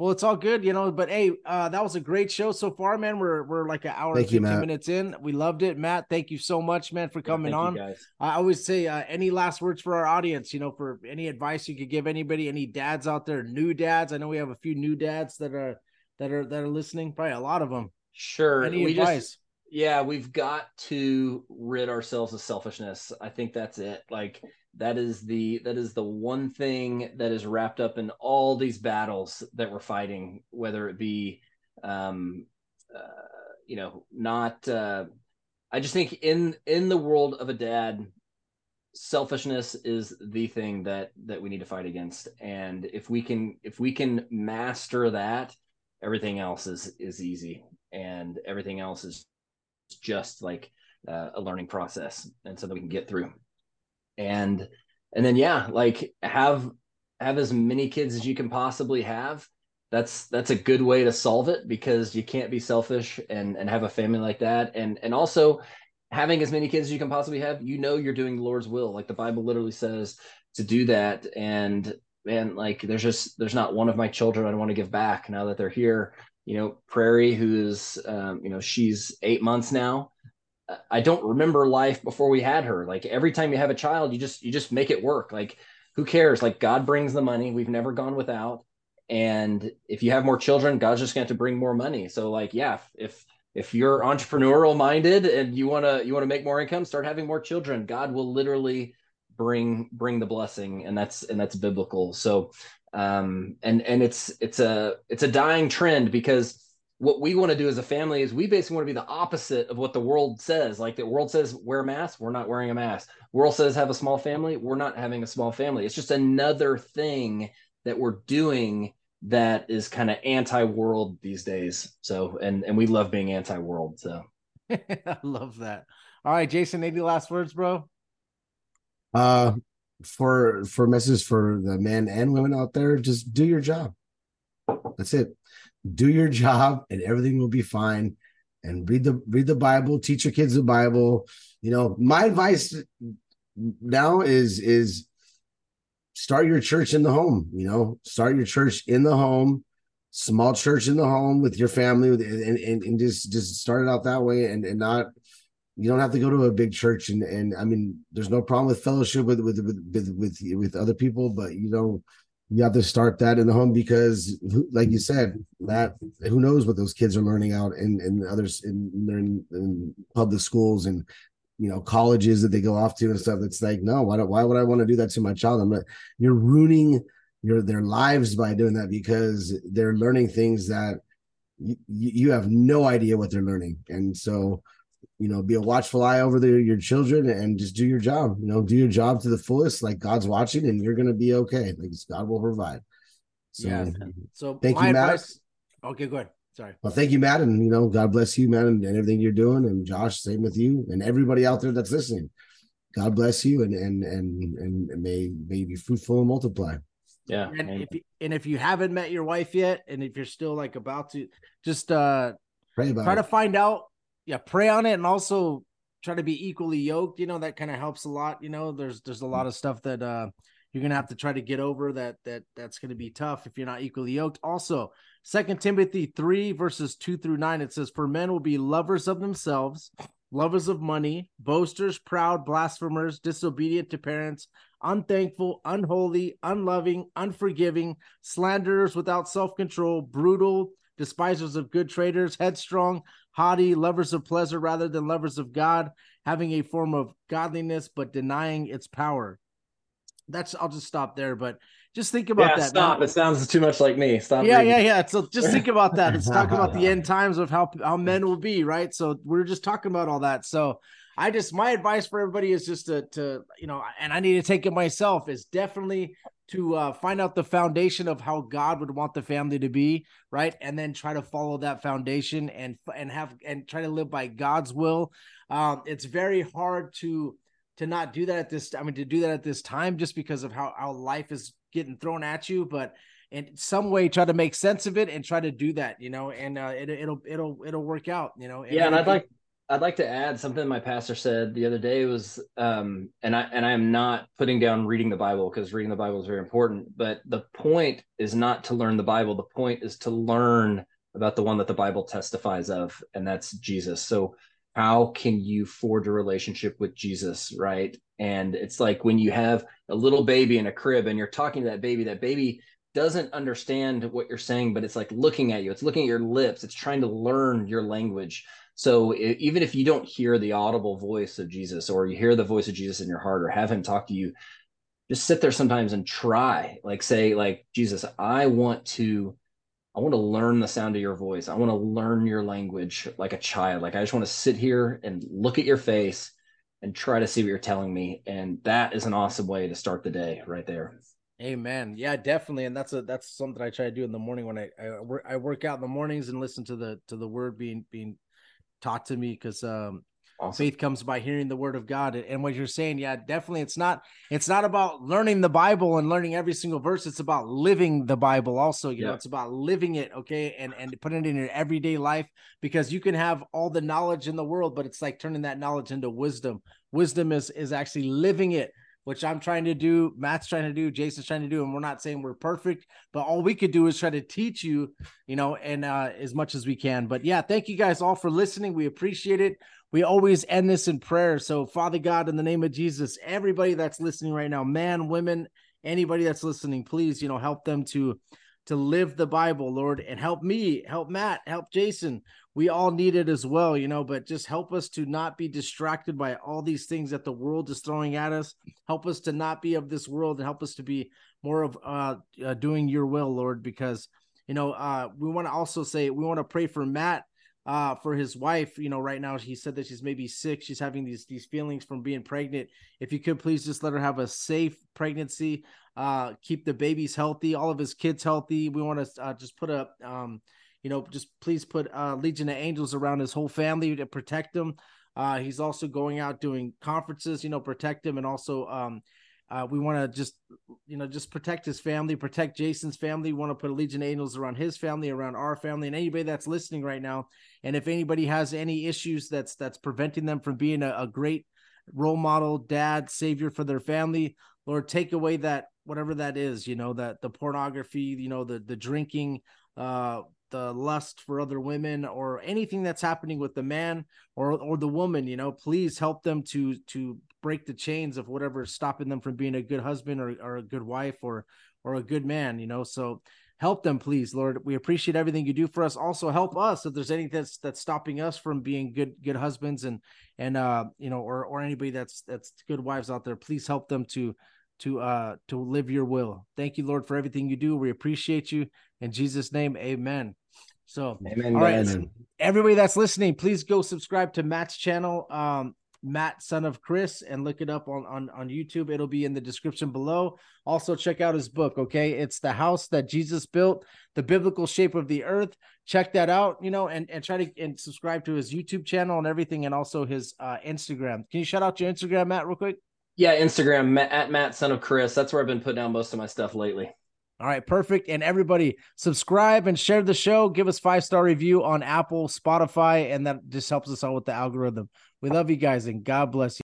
well, it's all good, you know. But hey, uh, that was a great show so far, man. We're we're like an hour thank and fifteen minutes in. We loved it, Matt. Thank you so much, man, for coming yeah, on. I always say, uh, any last words for our audience? You know, for any advice you could give anybody, any dads out there, new dads. I know we have a few new dads that are that are that are listening. Probably a lot of them. Sure. Any we advice? Just, yeah, we've got to rid ourselves of selfishness. I think that's it. Like that is the that is the one thing that is wrapped up in all these battles that we're fighting whether it be um uh, you know not uh i just think in in the world of a dad selfishness is the thing that that we need to fight against. And if we can if we can master that everything else is is easy. And everything else is just like uh, a learning process. And so that we can get through and and then yeah like have have as many kids as you can possibly have. That's that's a good way to solve it because you can't be selfish and and have a family like that. And and also having as many kids as you can possibly have you know you're doing the lord's will. Like the bible literally says to do that. And man like there's just there's not one of my children i want to give back now that they're here. You know prairie who's um, you know she's eight months now I don't remember life before we had her. Like every time you have a child, you just you just make it work. Like who cares? Like God brings the money. We've never gone without. And if you have more children, God's just going to bring more money. So like yeah, if if you're entrepreneurial minded and you want to you want to make more income, start having more children. God will literally bring bring the blessing and that's and that's biblical. So um and and it's it's a it's a dying trend because what we want to do as a family is we basically want to be the opposite of what the world says. Like the world says wear a mask, we're not wearing a mask. World says have a small family, we're not having a small family. It's just another thing that we're doing that is kind of anti-world these days. So and and we love being anti-world. So I love that. All right, Jason, any last words, bro? Uh for for messages for the men and women out there, just do your job. That's it do your job and everything will be fine. And read the read the bible teach your kids the bible. You know my advice now is is start your church in the home you know start your church in the home small church in the home with your family and, and, and just just start it out that way and, and not you don't have to go to a big church. And and i mean there's no problem with fellowship with with with with, with other people but you know you have to start that in the home because like you said that who knows what those kids are learning out in in others in in, in public schools and you know colleges that they go off to and stuff. It's like no why don't why would i want to do that to my child? I'm you're ruining your their lives by doing that because they're learning things that you, you have no idea what they're learning. And so you know be a watchful eye over the, your children and just do your job you know do your job to the fullest. Like god's watching and you're gonna be okay. Like god will provide. So yeah. So thank you advice, matt okay good. sorry. Well thank you matt and you know god bless you man and, and everything you're doing. And josh same with you and everybody out there that's listening. God bless you and and and and may may be fruitful and multiply. Yeah. And if, you, and if you haven't met your wife yet and if you're still like about to just uh pray about try it. to find out yeah pray on it and also try to be equally yoked you know that kind of helps a lot you know? There's there's a lot of stuff that uh you're gonna have to try to get over that that that's gonna be tough if you're not equally yoked. Also second timothy 3 verses 2 through 9 it says for men will be lovers of themselves lovers of money boasters proud blasphemers disobedient to parents unthankful, unholy, unloving, unforgiving, slanderers without self control, brutal, despisers of good traitors, headstrong, haughty, lovers of pleasure rather than lovers of God, having a form of godliness but denying its power. That's I'll just stop there, but just think about yeah, that. Stop. Now, it sounds too much like me. Stop. Yeah, reading. yeah, yeah. So just think about that. It's talking about the end times of how how men will be, right? So we're just talking about all that. So I just my advice for everybody is just to to you know, and I need to take it myself is definitely to uh, find out the foundation of how God would want the family to be, right, and then try to follow that foundation and and have and try to live by God's will. Um, it's very hard to to not do that at this. I mean, to do that at this time, just because of how how life is getting thrown at you, but in some way try to make sense of it and try to do that, you know, and uh, it, it'll it'll it'll work out, you know. And yeah, and I'd like I'd like to add something my pastor said the other day was, um, and I and I am not putting down reading the Bible because reading the Bible is very important. But the point is not to learn the Bible. The point is to learn about the one that the Bible testifies of, and that's Jesus. So how can you forge a relationship with Jesus, right? And it's like when you have a little baby in a crib and you're talking to that baby, that baby doesn't understand what you're saying, but it's like looking at you. It's looking at your lips. It's trying to learn your language. So even if you don't hear the audible voice of Jesus or you hear the voice of Jesus in your heart or have him talk to you, just sit there sometimes and try. Like say like Jesus, I want to I want to learn the sound of your voice. I want to learn your language like a child. Like I just want to sit here and look at your face and try to see what you're telling me. And that is an awesome way to start the day right there. Amen. Yeah, definitely. And that's a that's something I try to do in the morning when I I work I work out in the mornings and listen to the to the word being being taught to me because um, awesome. faith comes by hearing the word of God. And what you're saying, yeah, definitely, it's not it's not about learning the Bible and learning every single verse. It's about living the Bible. Also, you yeah. know, it's about living it, okay, and and putting it in your everyday life because you can have all the knowledge in the world, but it's like turning that knowledge into wisdom. Wisdom is is actually living it which I'm trying to do, Matt's trying to do, Jason's trying to do, and we're not saying we're perfect, but all we could do is try to teach you, you know, and uh, as much as we can. But yeah, thank you guys all for listening. We appreciate it. We always end this in prayer. So, Father God, in the name of Jesus, everybody that's listening right now, man, women, anybody that's listening, please, you know, help them to to live the Bible, Lord, and help me, help Matt, help Jason we all need it as well, you know, but just help us to not be distracted by all these things that the world is throwing at us. Help us to not be of this world and help us to be more of uh, uh doing your will, Lord, because you know, uh we want to also say we want to pray for Matt uh for his wife you know right now he said that she's maybe sick. She's having these these feelings from being pregnant. If you could please just let her have a safe pregnancy uh keep the babies healthy all of his kids healthy. We want to uh, just put a um you know, just please put uh, Legion of Angels around his whole family to protect him. Uh, he's also going out doing conferences, you know, protect him, and also um, uh, we want to just, you know, just protect his family, protect Jason's family. We want to put Legion Angels around his family, around our family, and anybody that's listening right now. And if anybody has any issues that's that's preventing them from being a, a great role model, dad, savior for their family. Lord, take away that whatever that is, you know, that the pornography, you know, the the drinking, uh, the lust for other women, or anything that's happening with the man or or the woman, you know, please help them to to break the chains of whatever is stopping them from being a good husband or, or a good wife or or a good man, you know. So help them please lord. We appreciate everything you do for us. Also help us if there's anything that's that's stopping us from being good good husbands and and uh you know or or anybody that's that's good wives out there please help them to to uh to live your will. Thank you lord for everything you do. We appreciate you. In jesus name amen. So amen, all right amen. everybody that's listening please go subscribe to matt's channel. Um Matt, son of Chris, and look it up on, on, on YouTube. It'll be in the description below. Also, check out his book. Okay. It's The House That Jesus Built, The Biblical Shape of the Earth. Check that out, you know, and, and try to and subscribe to his YouTube channel and everything, and also his uh, Instagram. Can you shout out your Instagram, Matt, real quick? Yeah, Instagram at Matt, son of Chris. That's where I've been putting down most of my stuff lately. All right, perfect. And everybody, subscribe and share the show. Give us five star review on Apple, Spotify, and that just helps us out with the algorithm. We love you guys, and God bless you.